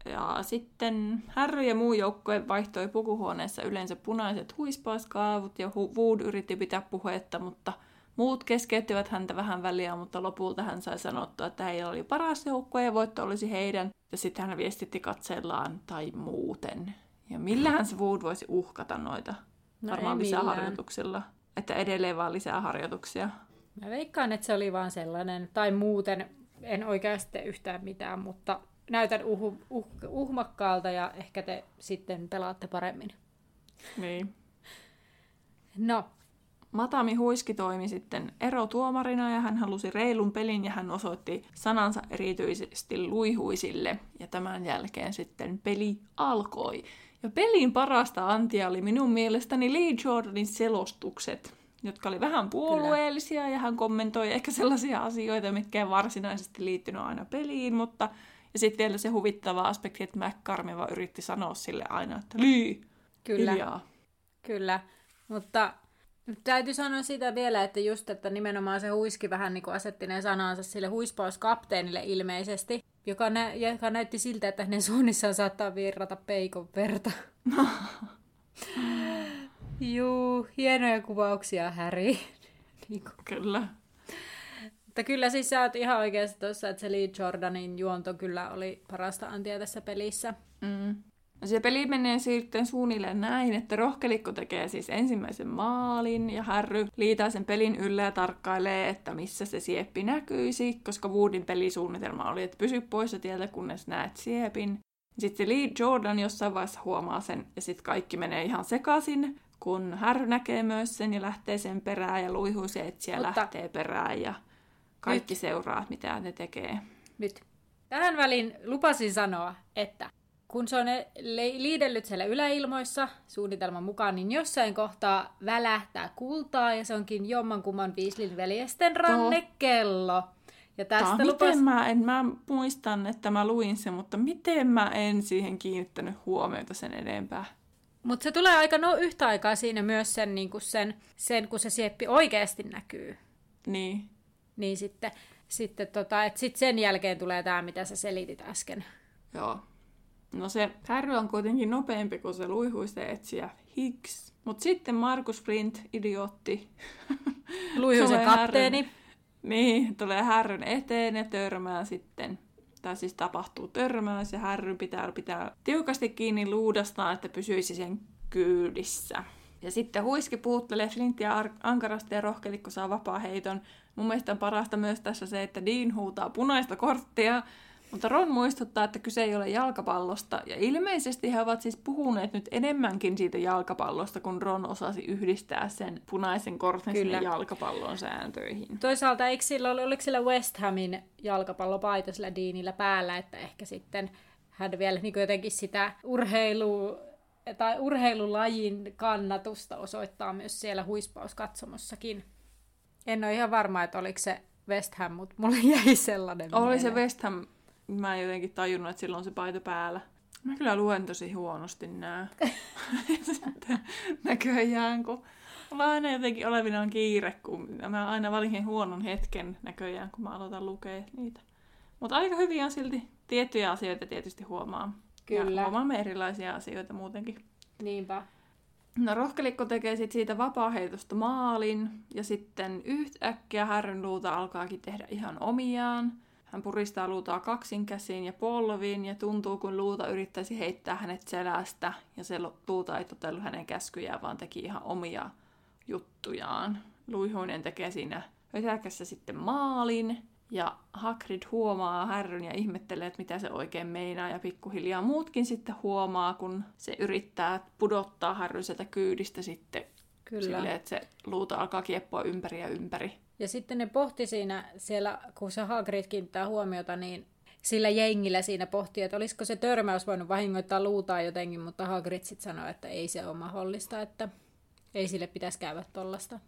S1: Ja sitten Harry ja muu joukkue vaihtoi pukuhuoneessa yleensä punaiset huispauskaavut ja Wood yritti pitää puhetta, mutta muut keskeyttivät häntä vähän väliä, mutta lopulta hän sai sanottua, että heillä oli paras joukkue ja voitto olisi heidän. Ja sitten hän viestitti katseellaan tai muuten. Ja millähän se Wood voisi uhkata noita?
S2: No
S1: Varmaan
S2: ei millään.
S1: lisäharjoituksilla. Että edelleen vaan lisää harjoituksia.
S2: Mä veikkaan, että se oli vaan sellainen, tai muuten en oikeasti tee yhtään mitään, mutta näytän uh, uh, uhmakkaalta ja ehkä te sitten pelaatte paremmin.
S1: Niin.
S2: No,
S1: Matami Huiski toimi sitten erotuomarina ja hän halusi reilun pelin ja hän osoitti sanansa erityisesti luihuisille. Ja tämän jälkeen sitten peli alkoi. Ja pelin parasta antia oli minun mielestäni Lee Jordanin selostukset, jotka oli vähän puolueellisia ja hän kommentoi ehkä sellaisia asioita, mitkä ei varsinaisesti liittynyt aina peliin, mutta ja sitten vielä se huvittava aspekti, että McCartney vaan yritti sanoa sille aina, että Lee,
S2: kyllä,
S1: hiljaa.
S2: kyllä. Mutta täytyy sanoa sitä vielä, että just, että nimenomaan se huiski vähän niin kuin asetti ne sanansa sille huispauskapteenille ilmeisesti, joka, nä- joka näytti siltä, että hänen suunnissaan saattaa virrata peikon verta. Juu, hienoja kuvauksia, Häri. niin kuin.
S1: Kyllä.
S2: Mutta kyllä siis sä oot ihan oikeassa tuossa, että se Lee Jordanin juonto kyllä oli parasta antia tässä pelissä.
S1: Mm. Se peli menee sitten suunnilleen näin, että rohkelikko tekee siis ensimmäisen maalin ja Harry liitää sen pelin yllä ja tarkkailee, että missä se sieppi näkyisi, koska Woodin pelisuunnitelma oli, että pysy poissa tieltä, kunnes näet siepin. Sitten se Lee Jordan jossain vaiheessa huomaa sen, ja sitten kaikki menee ihan sekaisin, kun Harry näkee myös sen ja lähtee sen perään, ja luihuu se etsiä
S2: Mutta-
S1: lähtee perään, ja kaikki seuraa, mitä ne tekee.
S2: Nyt. Tähän väliin lupasin sanoa, että kun se on liidellyt siellä yläilmoissa suunnitelman mukaan, niin jossain kohtaa välähtää kultaa ja se onkin jommankumman Weasleyn veljesten rannekello. Ja
S1: Tää,
S2: tästä
S1: miten
S2: lupas...
S1: mä, en, mä muistan, että mä luin sen, mutta miten mä en siihen kiinnittänyt huomiota sen enempää.
S2: Mutta se tulee aika no, yhtä aikaa siinä myös sen, niin kuin sen, sen, kun se sieppi oikeasti näkyy.
S1: Niin.
S2: Niin sitten, sitten tota, et sit sen jälkeen tulee tämä, mitä sä selitit äsken.
S1: Joo. No se Harry on kuitenkin nopeampi kuin se luihuisten etsijä Higgs. Mutta sitten Markus Flint, idiootti,
S2: Luihuisen kapteeni.
S1: niin, tulee Härryn eteen ja törmää sitten. Tai siis tapahtuu törmäys ja Härry pitää, pitää tiukasti kiinni luudastaan, että pysyisi sen kyydissä. Ja sitten huiski puuttelee Flinttiä ar- ankarasti ja rohkelikko saa vapaa heiton. Mun mielestä on parasta myös tässä se, että Dean huutaa punaista korttia, mutta Ron muistuttaa, että kyse ei ole jalkapallosta. Ja ilmeisesti he ovat siis puhuneet nyt enemmänkin siitä jalkapallosta, kun Ron osasi yhdistää sen punaisen kortin
S2: Kyllä.
S1: sinne jalkapallon sääntöihin.
S2: Toisaalta eikö sillä ole, oliko sillä West Hamin jalkapallopaita sillä Deanillä päällä, että ehkä sitten hän vielä niin jotenkin sitä urheilu tai urheilulajin kannatusta osoittaa myös siellä huispauskatsomossakin. En ole ihan varma, että oliko se West Ham, mutta mulle jäi sellainen
S1: Oli se
S2: mieleen.
S1: West Ham, mä en jotenkin tajunnut, että silloin on se paita päällä. Mä kyllä luen tosi huonosti nää. Sitten näköjään, kun on aina jotenkin olevinaan kiire, kun mä aina valin huonon hetken näköjään, kun mä aloitan lukea niitä. Mutta aika hyviä on silti tiettyjä asioita tietysti huomaa.
S2: Kyllä.
S1: Ja huomaamme erilaisia asioita muutenkin.
S2: Niinpä.
S1: No rohkelikko tekee sit siitä vapaaheitosta maalin ja sitten yhtäkkiä Härryn luuta alkaakin tehdä ihan omiaan. Hän puristaa luutaa kaksin käsiin ja polviin ja tuntuu kuin luuta yrittäisi heittää hänet selästä ja se luuta ei totellut hänen käskyjään, vaan teki ihan omia juttujaan. Luihuinen tekee siinä hötäkässä sitten maalin ja Hagrid huomaa Härryn ja ihmettelee, että mitä se oikein meinaa ja pikkuhiljaa muutkin sitten huomaa, kun se yrittää pudottaa Härryn sieltä kyydistä sitten
S2: Kyllä.
S1: silleen, että se luuta alkaa kieppoa ympäri ja ympäri.
S2: Ja sitten ne pohti siinä, siellä, kun se Hagrid kiinnittää huomiota, niin sillä jengillä siinä pohti, että olisiko se törmäys voinut vahingoittaa luutaa jotenkin, mutta Hagrid sitten sanoi, että ei se ole mahdollista, että ei sille pitäisi käydä tollasta.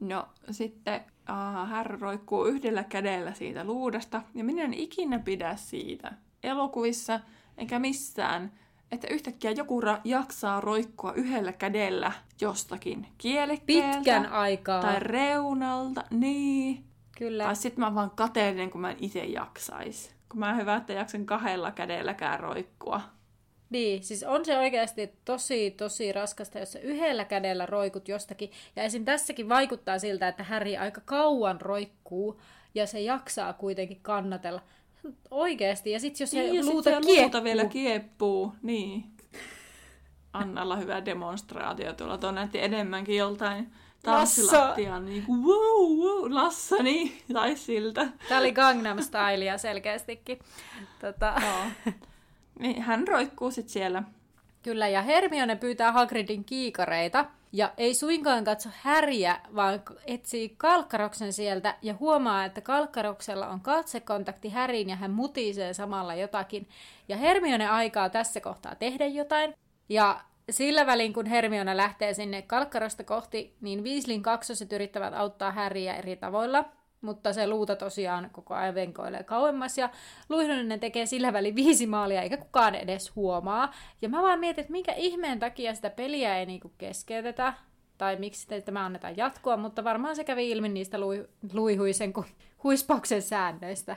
S1: No sitten uh, Härry roikkuu yhdellä kädellä siitä luudasta, ja minä en ikinä pidä siitä elokuvissa, enkä missään, että yhtäkkiä joku ra- jaksaa roikkua yhdellä kädellä jostakin kielekkeeltä
S2: Pitkän aikaa.
S1: tai reunalta, niin.
S2: Kyllä.
S1: Tai sitten mä vaan kateellinen, kun mä en itse jaksais. Kun mä hyvä, että jaksen kahdella kädelläkään roikkua.
S2: Niin, siis on se oikeasti tosi, tosi raskasta, jos sä yhdellä kädellä roikut jostakin. Ja esim. tässäkin vaikuttaa siltä, että Häri aika kauan roikkuu ja se jaksaa kuitenkin kannatella. Oikeasti. Ja sitten jos se
S1: Niin, ja sit
S2: luuta
S1: se
S2: kieppuu,
S1: luuta vielä kieppuu. Niin. Annalla hyvä demonstraatio tuolla. Tuo näytti enemmänkin joltain tanssilattian. Niin kuin, wow, wow, Lassa, niin, tai siltä.
S2: Tämä oli Gangnam Stylea selkeästikin. Tota,
S1: Joo. Niin, hän roikkuu sitten siellä.
S2: Kyllä, ja Hermione pyytää Hagridin kiikareita, ja ei suinkaan katso häriä, vaan etsii Kalkkaroksen sieltä ja huomaa, että Kalkkaroksella on katsekontakti Häriin ja hän mutisee samalla jotakin. Ja Hermione aikaa tässä kohtaa tehdä jotain. Ja sillä välin, kun Hermione lähtee sinne Kalkkarosta kohti, niin Weasleyn kaksoset yrittävät auttaa Häriä eri tavoilla. Mutta se luuta tosiaan koko ajan venkoilee kauemmas ja Luihdonen tekee sillä välin viisi maalia eikä kukaan edes huomaa. Ja mä vaan mietin, että minkä ihmeen takia sitä peliä ei niinku keskeytetä tai miksi tämä annetaan jatkoa, mutta varmaan se kävi ilmi niistä lui, luihuisen kuin huispauksen säännöistä.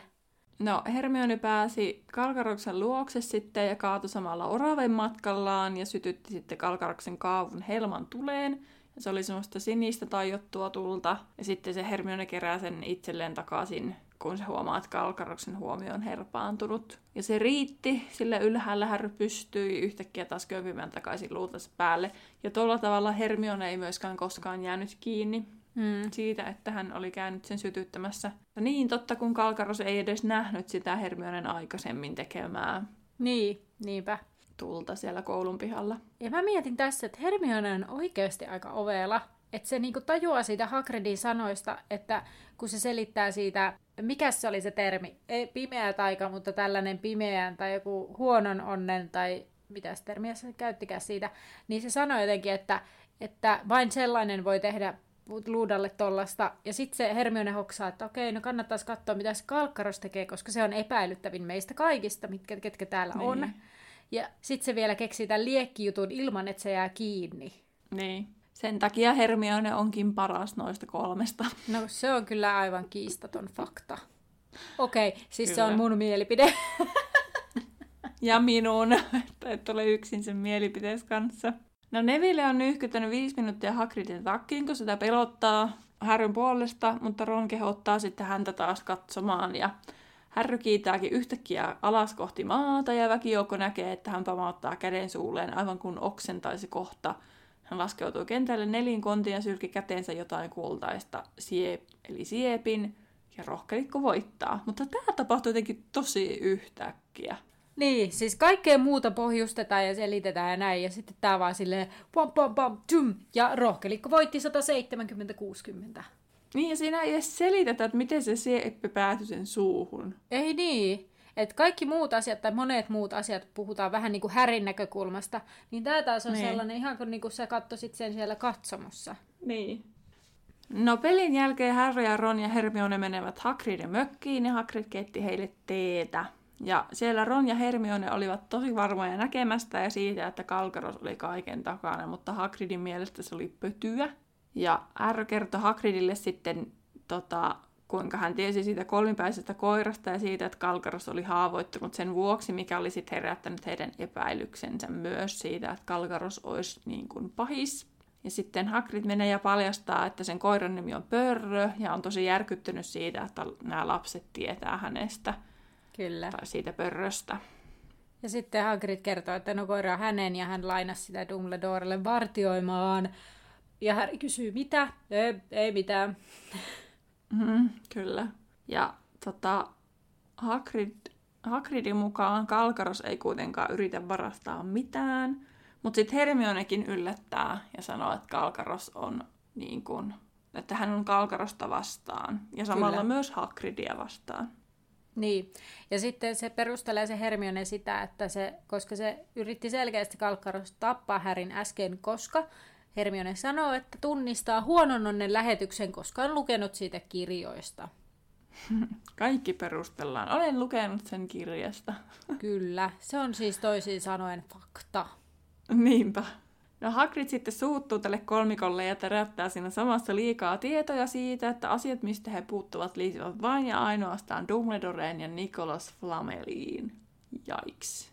S1: No, Hermione pääsi Kalkaroksen luokse sitten ja kaatui samalla oraven matkallaan ja sytytti sitten Kalkaroksen kaavun helman tuleen. Se oli semmoista sinistä tajottua tulta. Ja sitten se Hermione kerää sen itselleen takaisin, kun se huomaa, että Kalkaroksen huomio on herpaantunut. Ja se riitti, sillä ylhäällä Harry pystyi yhtäkkiä taas kömpimään takaisin luutansa päälle. Ja tuolla tavalla Hermione ei myöskään koskaan jäänyt kiinni
S2: Mm.
S1: siitä, että hän oli käynyt sen sytyttämässä. Ja niin totta, kun Kalkaros ei edes nähnyt sitä Hermionen aikaisemmin tekemää
S2: Niin, niinpä.
S1: Tulta siellä koulun pihalla.
S2: Ja mä mietin tässä, että Hermione on oikeasti aika ovela. Että se niinku tajuaa siitä Hagridin sanoista, että kun se selittää siitä, mikä se oli se termi, ei pimeä taika, mutta tällainen pimeän tai joku huonon onnen tai mitä se termiä se käyttikään siitä, niin se sanoi jotenkin, että, että vain sellainen voi tehdä luudalle tollasta. Ja sitten se Hermione hoksaa, että okei, no kannattaisi katsoa, mitä se Kalkkaros tekee, koska se on epäilyttävin meistä kaikista, mitkä, ketkä täällä niin. on. Ja sitten se vielä keksii tämän liekkijutun ilman, että se jää kiinni.
S1: Niin. Sen takia Hermione onkin paras noista kolmesta.
S2: No se on kyllä aivan kiistaton fakta. Okei, siis
S1: Kyllä.
S2: se on mun mielipide.
S1: Ja minun, että et ole yksin sen mielipiteessä kanssa. No Neville on nyhkyttänyt viisi minuuttia Hagridin takkiin, kun sitä pelottaa Härryn puolesta, mutta Ron kehottaa sitten häntä taas katsomaan. Ja Härry kiitääkin yhtäkkiä alas kohti maata ja väkijoukko näkee, että hän pamauttaa käden suulleen aivan kuin oksentaisi kohta. Hän laskeutuu kentälle nelinkontiin ja sylki käteensä jotain kultaista, siep, eli siepin, ja rohkelikko voittaa. Mutta tämä tapahtui jotenkin tosi yhtäkkiä.
S2: niin, siis kaikkea muuta pohjustetaan ja selitetään ja näin. Ja sitten tää vaan silleen pam pam pam tum. Ja rohkelikko voitti 170-60.
S1: Niin, ja siinä ei edes selitetä, että miten se sieppi päätyi sen suuhun.
S2: Ei niin. Että kaikki muut asiat tai monet muut asiat puhutaan vähän niin kuin Härin näkökulmasta, niin tämä taas on
S1: Niin.
S2: sellainen ihan kuin, niin kuin sä katsoisit sen siellä katsomossa.
S1: Niin. No pelin jälkeen Harry ja Ron ja Hermione menevät Hagridin mökkiin ja Hagrid keitti heille teetä. Ja siellä Ron ja Hermione olivat tosi varmoja näkemästä ja siitä, että Kalkaros oli kaiken takana, mutta Hagridin mielestä se oli pötyä. Ja R kertoi Hagridille sitten, tota, kuinka hän tiesi siitä kolmipäisestä koirasta ja siitä, että Kalkaros oli haavoittunut sen vuoksi, mikä oli sitten herättänyt heidän epäilyksensä myös siitä, että Kalkaros olisi niin kuin pahis. Ja sitten Hagrid menee ja paljastaa, että sen koiran nimi on Pörrö ja on tosi järkyttynyt siitä, että nämä lapset tietää hänestä
S2: Kyllä.
S1: tai siitä Pörröstä.
S2: Ja sitten Hagrid kertoo, että no koira on hänen ja hän lainasi sitä Dumbledorelle vartioimaan. Ja Harry kysyy, mitä? Ei, ei mitään.
S1: Mm, kyllä. Ja tota, Hagrid, Hagridin mukaan Kalkaros ei kuitenkaan yritä varastaa mitään, mutta sitten Hermionekin yllättää ja sanoo, että Kalkaros on niin kuin, että hän on Kalkarosta vastaan ja samalla
S2: Kyllä.
S1: myös Hagridia vastaan.
S2: Niin, ja sitten se perustelee se Hermione sitä, että se, koska se yritti selkeästi Kalkkaros tappaa Härin äsken, koska Hermione sanoo, että tunnistaa huonon onnen lähetyksen, koska on lukenut siitä kirjoista.
S1: Kaikki perustellaan. Olen lukenut sen kirjasta.
S2: Kyllä, se on siis toisin sanoen fakta.
S1: Niinpä. No Hagrid sitten suuttuu tälle kolmikolle ja terättää siinä samassa liikaa tietoja siitä, että asiat, mistä he puuttuvat, liittyvät vain ja ainoastaan Dumbledoreen ja Nicholas Flameliin. Jaiks.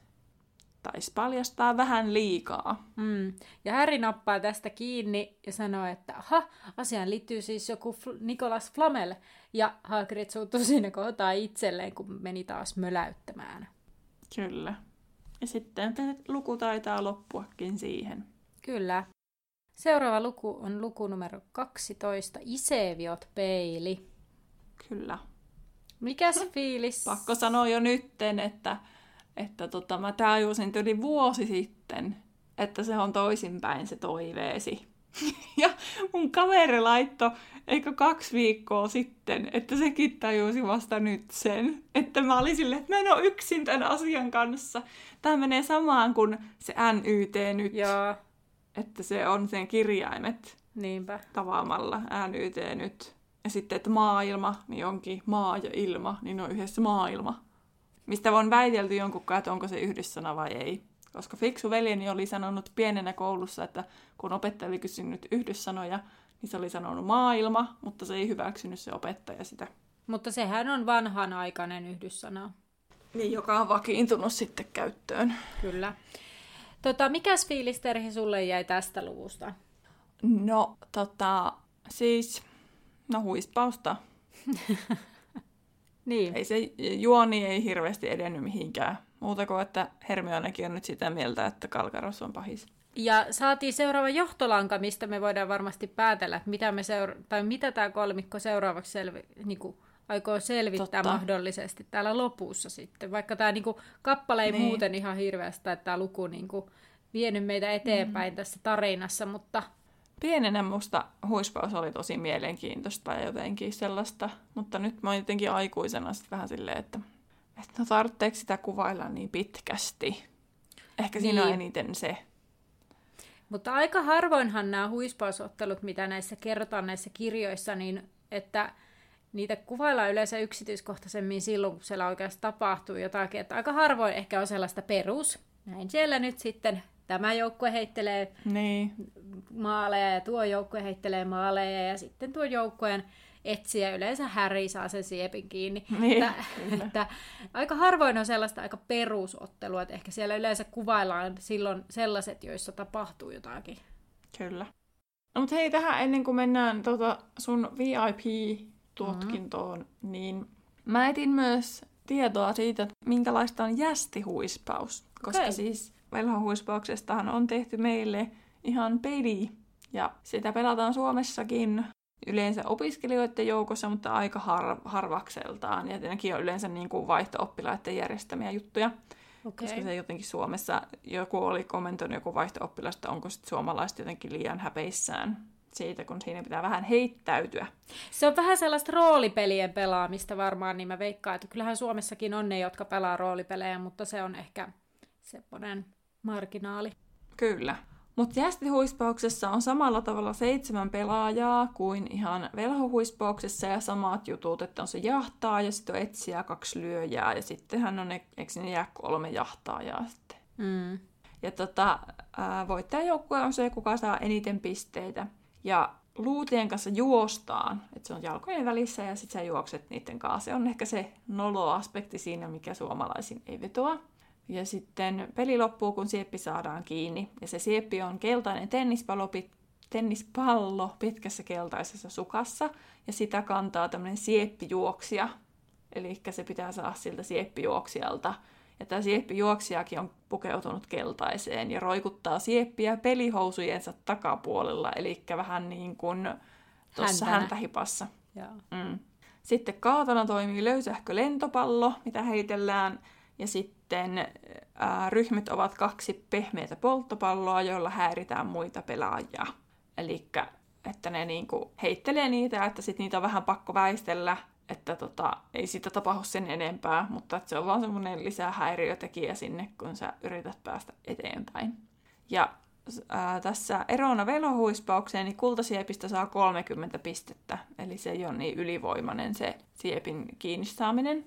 S1: Taisi paljastaa vähän liikaa.
S2: Mm. Ja Harry nappaa tästä kiinni ja sanoo, että aha, asiaan liittyy siis joku Fl- Nicholas Flamel. Ja Hagrid suuttuu siinä kohtaa itselleen, kun meni taas möläyttämään.
S1: Kyllä. Ja sitten luku taitaa loppuakin siihen.
S2: Kyllä. Seuraava luku on luku numero 12, Iseviot peili.
S1: Kyllä.
S2: Mikäs fiilis?
S1: Pakko sanoa jo nytten, että, että tota, mä tajusin yli vuosi sitten, että se on toisinpäin se toiveesi. Ja mun kaveri laittoi, eikö kaksi viikkoa sitten, että sekin tajusi vasta nyt sen. Että mä olin silleen, että mä en ole yksin tämän asian kanssa. Tämä menee samaan kuin se NYT nyt,
S2: Joo,
S1: että se on sen kirjaimet
S2: niinpä.
S1: tavaamalla NYT nyt. Ja sitten, että maailma, niin onkin maa ja ilma, niin on yhdessä maailma. Mistä on väitelty jonkun kanssa, että onko se yhdyssana vai ei. Koska fiksu veljeni oli sanonut pienenä koulussa, että kun opettaja oli kysynyt yhdyssanoja, niin se oli sanonut maailma, mutta se ei hyväksynyt se opettaja sitä.
S2: Mutta sehän on vanhanaikainen yhdyssana.
S1: Niin, joka on vakiintunut sitten käyttöön.
S2: Kyllä. Tota, mikäs fiilis Terhi sulle jäi tästä luvusta?
S1: No, tota, siis, no huispausta.
S2: Niin.
S1: Ei se juoni ei hirveästi edennyt mihinkään. Muuta kuin, että Hermionekin on nyt sitä mieltä, että Kalkaros on pahis.
S2: Ja saatiin seuraava johtolanka, mistä me voidaan varmasti päätellä, että mitä, me seura- tai mitä tämä kolmikko seuraavaksi selvi- niinku aikoo selvittää Totta. mahdollisesti täällä lopussa sitten. Vaikka tämä niinku, kappale ei niin. muuten ihan hirveästi, että tämä luku niinku, vienyt meitä eteenpäin mm. tässä tarinassa, mutta...
S1: Pienenä musta huispaus oli tosi mielenkiintoista ja jotenkin sellaista, mutta nyt mä oon jotenkin aikuisena sitten vähän silleen, että, että no tarvitseeko sitä kuvailla niin pitkästi. Ehkä siinä niin. on eniten se.
S2: Mutta aika harvoinhan nämä huispausottelut, mitä näissä kerrotaan näissä kirjoissa, niin että niitä kuvaillaan yleensä yksityiskohtaisemmin silloin, kun siellä oikeasti tapahtuu jotakin. Että aika harvoin ehkä on sellaista perus. Näin siellä nyt sitten tämä joukkue heittelee niin. maaleja ja tuo joukkue heittelee maaleja ja sitten tuo joukkueen etsiä yleensä Häri saa sen siepin kiinni. Niin, että, että, aika harvoin on sellaista aika perusottelua, että ehkä siellä yleensä kuvaillaan silloin sellaiset, joissa tapahtuu jotakin.
S1: Kyllä. No mutta hei, tähän ennen kuin mennään tuota sun VIP-tutkintoon, mm-hmm. niin mä etin myös tietoa siitä, että minkälaista on jästihuispaus. Koska okay. siis velhohuispauksestahan on tehty meille ihan peli. Ja sitä pelataan Suomessakin yleensä opiskelijoiden joukossa, mutta aika har- harvakseltaan. Ja tietenkin on yleensä niin kuin vaihto-oppilaiden järjestämiä juttuja. Okay. Koska se jotenkin Suomessa, joku oli kommentoinut joku vaihto onko sitten suomalaiset jotenkin liian häpeissään siitä, kun siinä pitää vähän heittäytyä.
S2: Se on vähän sellaista roolipelien pelaamista varmaan, niin mä veikkaan, että kyllähän Suomessakin on ne, jotka pelaa roolipelejä, mutta se on ehkä semmoinen marginaali.
S1: Kyllä. Mutta jästihuispauksessa on samalla tavalla seitsemän pelaajaa kuin ihan velhohuispauksessa ja samat jutut, että on se jahtaa ja sitten on etsiä kaksi lyöjää ja sittenhän on, eikö ne jää kolme jahtaajaa sitten. Mm. Ja tota, voittajajoukkue on se, kuka saa eniten pisteitä. Ja luutien kanssa juostaan, että se on jalkojen välissä ja sitten sä juokset niiden kanssa. Se on ehkä se nolo-aspekti siinä, mikä suomalaisin ei vetoa. Ja sitten peli loppuu, kun sieppi saadaan kiinni. Ja se sieppi on keltainen tennispallo, pit, tennispallo pitkässä keltaisessa sukassa. Ja sitä kantaa tämmöinen sieppijuoksija. Eli se pitää saada siltä sieppijuoksijalta. Ja tämä sieppijuoksijakin on pukeutunut keltaiseen ja roikuttaa sieppiä pelihousujensa takapuolella. Eli vähän niin kuin tuossa häntähipassa. Mm. Sitten kaatona toimii löysähkö lentopallo, mitä heitellään ja sitten ää, ryhmät ovat kaksi pehmeitä polttopalloa, joilla häiritään muita pelaajia. Eli että ne niinku heittelee niitä, että sit niitä on vähän pakko väistellä, että tota, ei siitä tapahdu sen enempää, mutta se on vaan semmoinen lisää häiriötekijä sinne, kun sä yrität päästä eteenpäin. Ja ää, tässä erona velohuispaukseen, niin kultasiepistä saa 30 pistettä, eli se ei ole niin ylivoimainen se siepin kiinni saaminen.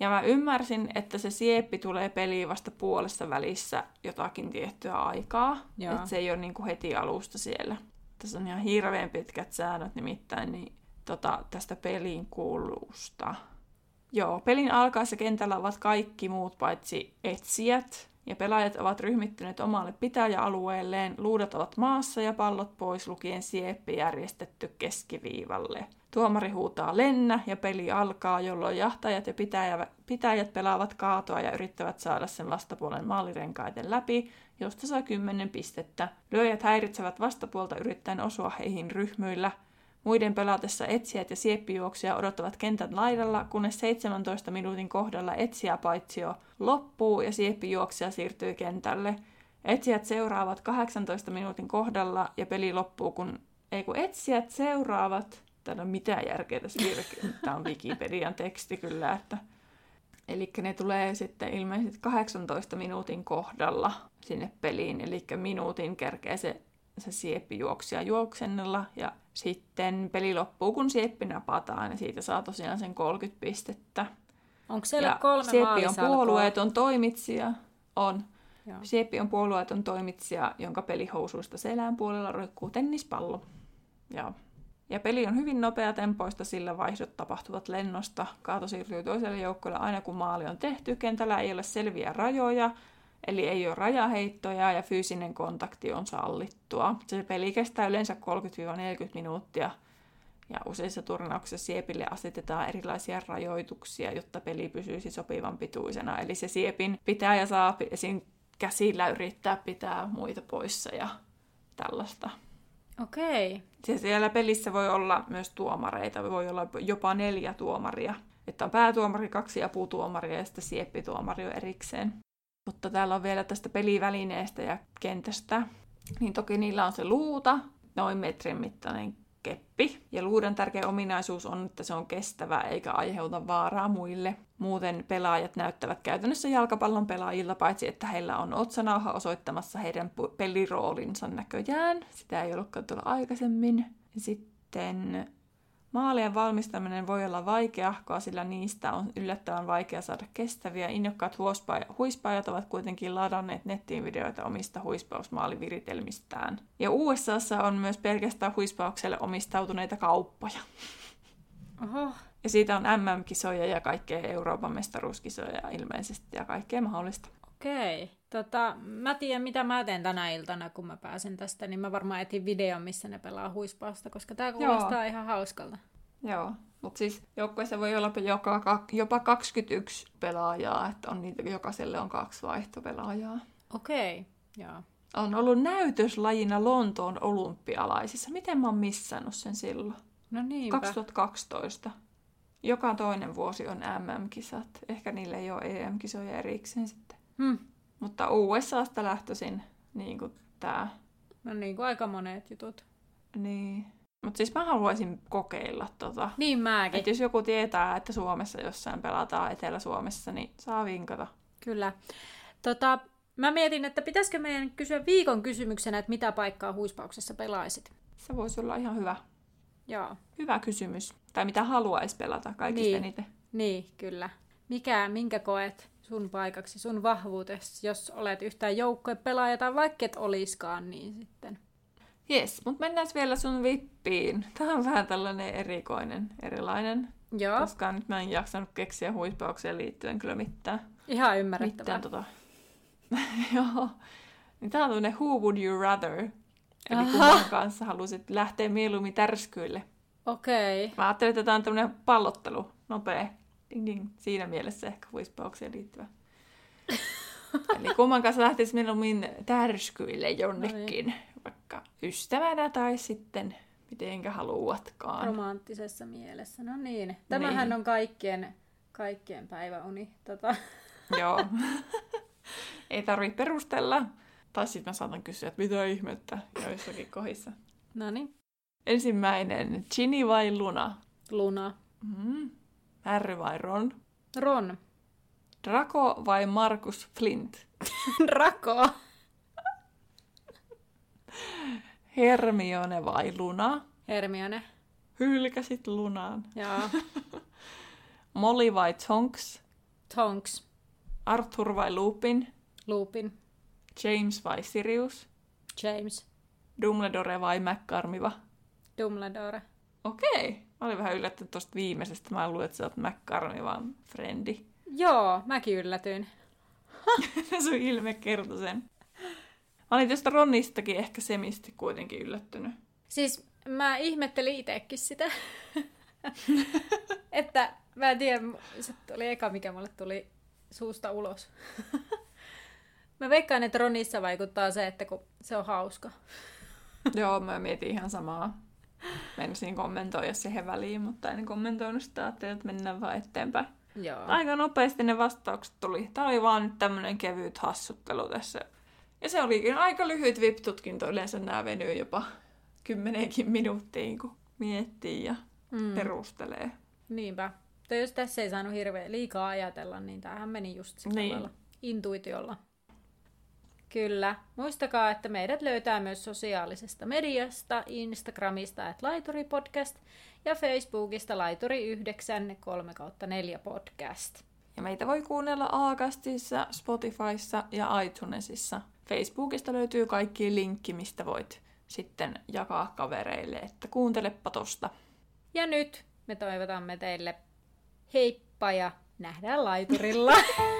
S1: Ja mä ymmärsin, että se sieppi tulee peliin vasta puolessa välissä jotakin tiettyä aikaa. Että se ei ole niin kuin heti alusta siellä. Tässä on ihan hirveän pitkät säännöt nimittäin niin, tota, tästä pelin kulusta. Joo, pelin alkaessa kentällä ovat kaikki muut paitsi etsijät, ja pelaajat ovat ryhmittyneet omalle pitäjäalueelleen, luudat ovat maassa ja pallot pois lukien sieppi järjestetty keskiviivalle. Tuomari huutaa lennä ja peli alkaa, jolloin jahtajat ja pitäjä, pitäjät pelaavat kaatoa ja yrittävät saada sen vastapuolen maalirenkaiden läpi, josta saa 10 pistettä. Lyöjät häiritsevät vastapuolta yrittäen osua heihin ryhmyillä. Muiden pelatessa etsijät ja sieppijuoksia odottavat kentän laidalla, kunnes 17 minuutin kohdalla etsiä paitsio loppuu ja sieppijuoksija siirtyy kentälle. Etsijät seuraavat 18 minuutin kohdalla ja peli loppuu, kun ei kun etsijät seuraavat Täällä on mitään järkeä tässä virke. Tämä on Wikipedian teksti kyllä, että Eli ne tulee sitten ilmeisesti 18 minuutin kohdalla sinne peliin, eli minuutin kerkee se, se sieppi juoksia juoksennella, ja sitten peli loppuu, kun sieppi napataan, ja siitä saa tosiaan sen 30 pistettä.
S2: Onko siellä ja kolme Sieppi
S1: on puolueeton toimitsija. On. Joo. Sieppi on puolueeton toimitsija, jonka pelihousuista selän puolella roikkuu tennispallo. Joo. Ja peli on hyvin nopea tempoista, sillä vaihdot tapahtuvat lennosta. Kaato siirtyy toiselle joukkueelle aina kun maali on tehty. Kentällä ei ole selviä rajoja, eli ei ole rajaheittoja ja fyysinen kontakti on sallittua. Se peli kestää yleensä 30-40 minuuttia ja useissa turnauksissa siepille asetetaan erilaisia rajoituksia, jotta peli pysyisi sopivan pituisena. Eli se siepin pitää ja saa esim. käsillä yrittää pitää muita poissa ja tällaista.
S2: Okei.
S1: Ja siellä pelissä voi olla myös tuomareita, voi olla jopa neljä tuomaria. Että on päätuomari, kaksi aputuomaria ja sitten sieppituomari erikseen. Mutta täällä on vielä tästä pelivälineestä ja kentästä. Niin toki niillä on se luuta, noin metrin mittainen keppi. Ja luudan tärkeä ominaisuus on, että se on kestävä eikä aiheuta vaaraa muille. Muuten pelaajat näyttävät käytännössä jalkapallon pelaajilla, paitsi että heillä on otsanauha osoittamassa heidän peliroolinsa näköjään. Sitä ei ollutkaan tuolla aikaisemmin. Sitten Maalien valmistaminen voi olla vaikeahkoa, sillä niistä on yllättävän vaikea saada kestäviä. Innokkaat huispaajat ovat kuitenkin ladanneet nettiin videoita omista huispausmaaliviritelmistään. Ja USAssa on myös pelkästään huispaukselle omistautuneita kauppoja.
S2: Oho.
S1: Ja siitä on MM-kisoja ja kaikkea Euroopan mestaruuskisoja ilmeisesti ja kaikkea mahdollista.
S2: Okei. Tota, mä tiedän, mitä mä teen tänä iltana, kun mä pääsen tästä, niin mä varmaan etin videon, missä ne pelaa huispausta, koska tää kuulostaa Joo. ihan hauskalta.
S1: Joo, mutta siis joukkueessa voi olla joka, jopa 21 pelaajaa, että on niitä, jokaiselle on kaksi vaihtopelaajaa.
S2: Okei, joo.
S1: On ollut näytöslajina Lontoon olympialaisissa. Miten mä oon missannut sen silloin?
S2: No niinpä.
S1: 2012. Joka toinen vuosi on MM-kisat. Ehkä niille ei ole EM-kisoja erikseen sitten.
S2: Hmm.
S1: Mutta USAsta lähtöisin niin kuin tää.
S2: No niin kuin aika monet jutut.
S1: Niin. Mutta siis mä haluaisin kokeilla tota.
S2: Niin mäkin.
S1: Että jos joku tietää, että Suomessa jossain pelataan Etelä-Suomessa, niin saa vinkata.
S2: Kyllä. Tota, mä mietin, että pitäisikö meidän kysyä viikon kysymyksenä, että mitä paikkaa huispauksessa pelaisit?
S1: Se voisi olla ihan hyvä.
S2: Joo.
S1: Hyvä kysymys. Tai mitä haluaisi pelata kaikista
S2: niin.
S1: eniten.
S2: Niin, kyllä. Mikä, minkä koet sun paikaksi, sun vahvuutesi, jos olet yhtään pelaaja tai vaikka et oliskaan, niin sitten.
S1: Jes, mutta mennään vielä sun vippiin. Tämä on vähän tällainen erikoinen, erilainen.
S2: Joo.
S1: Koska nyt mä en jaksanut keksiä huispaukseen liittyen kyllä mitään.
S2: Ihan ymmärrettävää.
S1: Mitään tota... Joo. Niin tää on tämmönen Who Would You Rather? Eli kumman kanssa halusit lähteä mieluummin tärskyille.
S2: Okei. Okay.
S1: Mä ajattelin, että tämä on tämmöinen pallottelu, nopea. Ding ding. Siinä mielessä ehkä huispaukseen liittyvä. Eli kumman kanssa lähtisi mieluummin tärskyille jonnekin, no niin. vaikka ystävänä tai sitten mitenkä haluatkaan.
S2: Romanttisessa mielessä, no niin. Tämähän niin. on kaikkien, kaikkien päiväuni. Tota.
S1: Joo. Ei tarvitse perustella. Tai sitten mä saatan kysyä, että mitä ihmettä joissakin kohdissa.
S2: No niin.
S1: Ensimmäinen, Ginny vai Luna?
S2: Luna.
S1: Mm. Harry vai Ron?
S2: Ron.
S1: Draco vai Markus Flint?
S2: Draco.
S1: Hermione vai Luna?
S2: Hermione.
S1: Hylkäsit Lunaan.
S2: Joo.
S1: Molly vai Tonks?
S2: Tonks.
S1: Arthur vai Lupin?
S2: Lupin.
S1: James vai Sirius?
S2: James.
S1: Dumbledore vai McCarmiva?
S2: Dumbledore.
S1: Okei. Mä olin vähän yllättynyt tuosta viimeisestä. Mä luulen, että sä oot McCarmivan frendi.
S2: Joo, mäkin yllätyin.
S1: Sun ilme kertoi sen. Mä olin tuosta Ronnistakin ehkä semisti kuitenkin yllättynyt.
S2: Siis mä ihmettelin itsekin sitä. että mä en tiedä, se oli eka mikä mulle tuli suusta ulos. mä veikkaan, että Ronissa vaikuttaa se, että kun se on hauska.
S1: Joo, mä mietin ihan samaa. Menisin kommentoida siihen väliin, mutta en kommentoinut sitä, ajattelin, että mennään vaan eteenpäin.
S2: Joo.
S1: Aika nopeasti ne vastaukset tuli. Tämä oli vaan nyt tämmöinen kevyt hassuttelu tässä. Ja se olikin aika lyhyt VIP-tutkinto. Yleensä nämä venyy jopa kymmenenkin minuuttiin, kun miettii ja mm. perustelee.
S2: Niinpä. Tai jos tässä ei saanut hirveän liikaa ajatella, niin tämähän meni just sillä niin. intuitiolla. Kyllä. Muistakaa, että meidät löytää myös sosiaalisesta mediasta, Instagramista, että Laituri Podcast ja Facebookista Laituri 9 3 4 podcast.
S1: Ja meitä voi kuunnella Aakastissa, Spotifyssa ja iTunesissa. Facebookista löytyy kaikki linkki, mistä voit sitten jakaa kavereille, että kuuntelepa tosta.
S2: Ja nyt me toivotamme teille heippa ja nähdään laiturilla.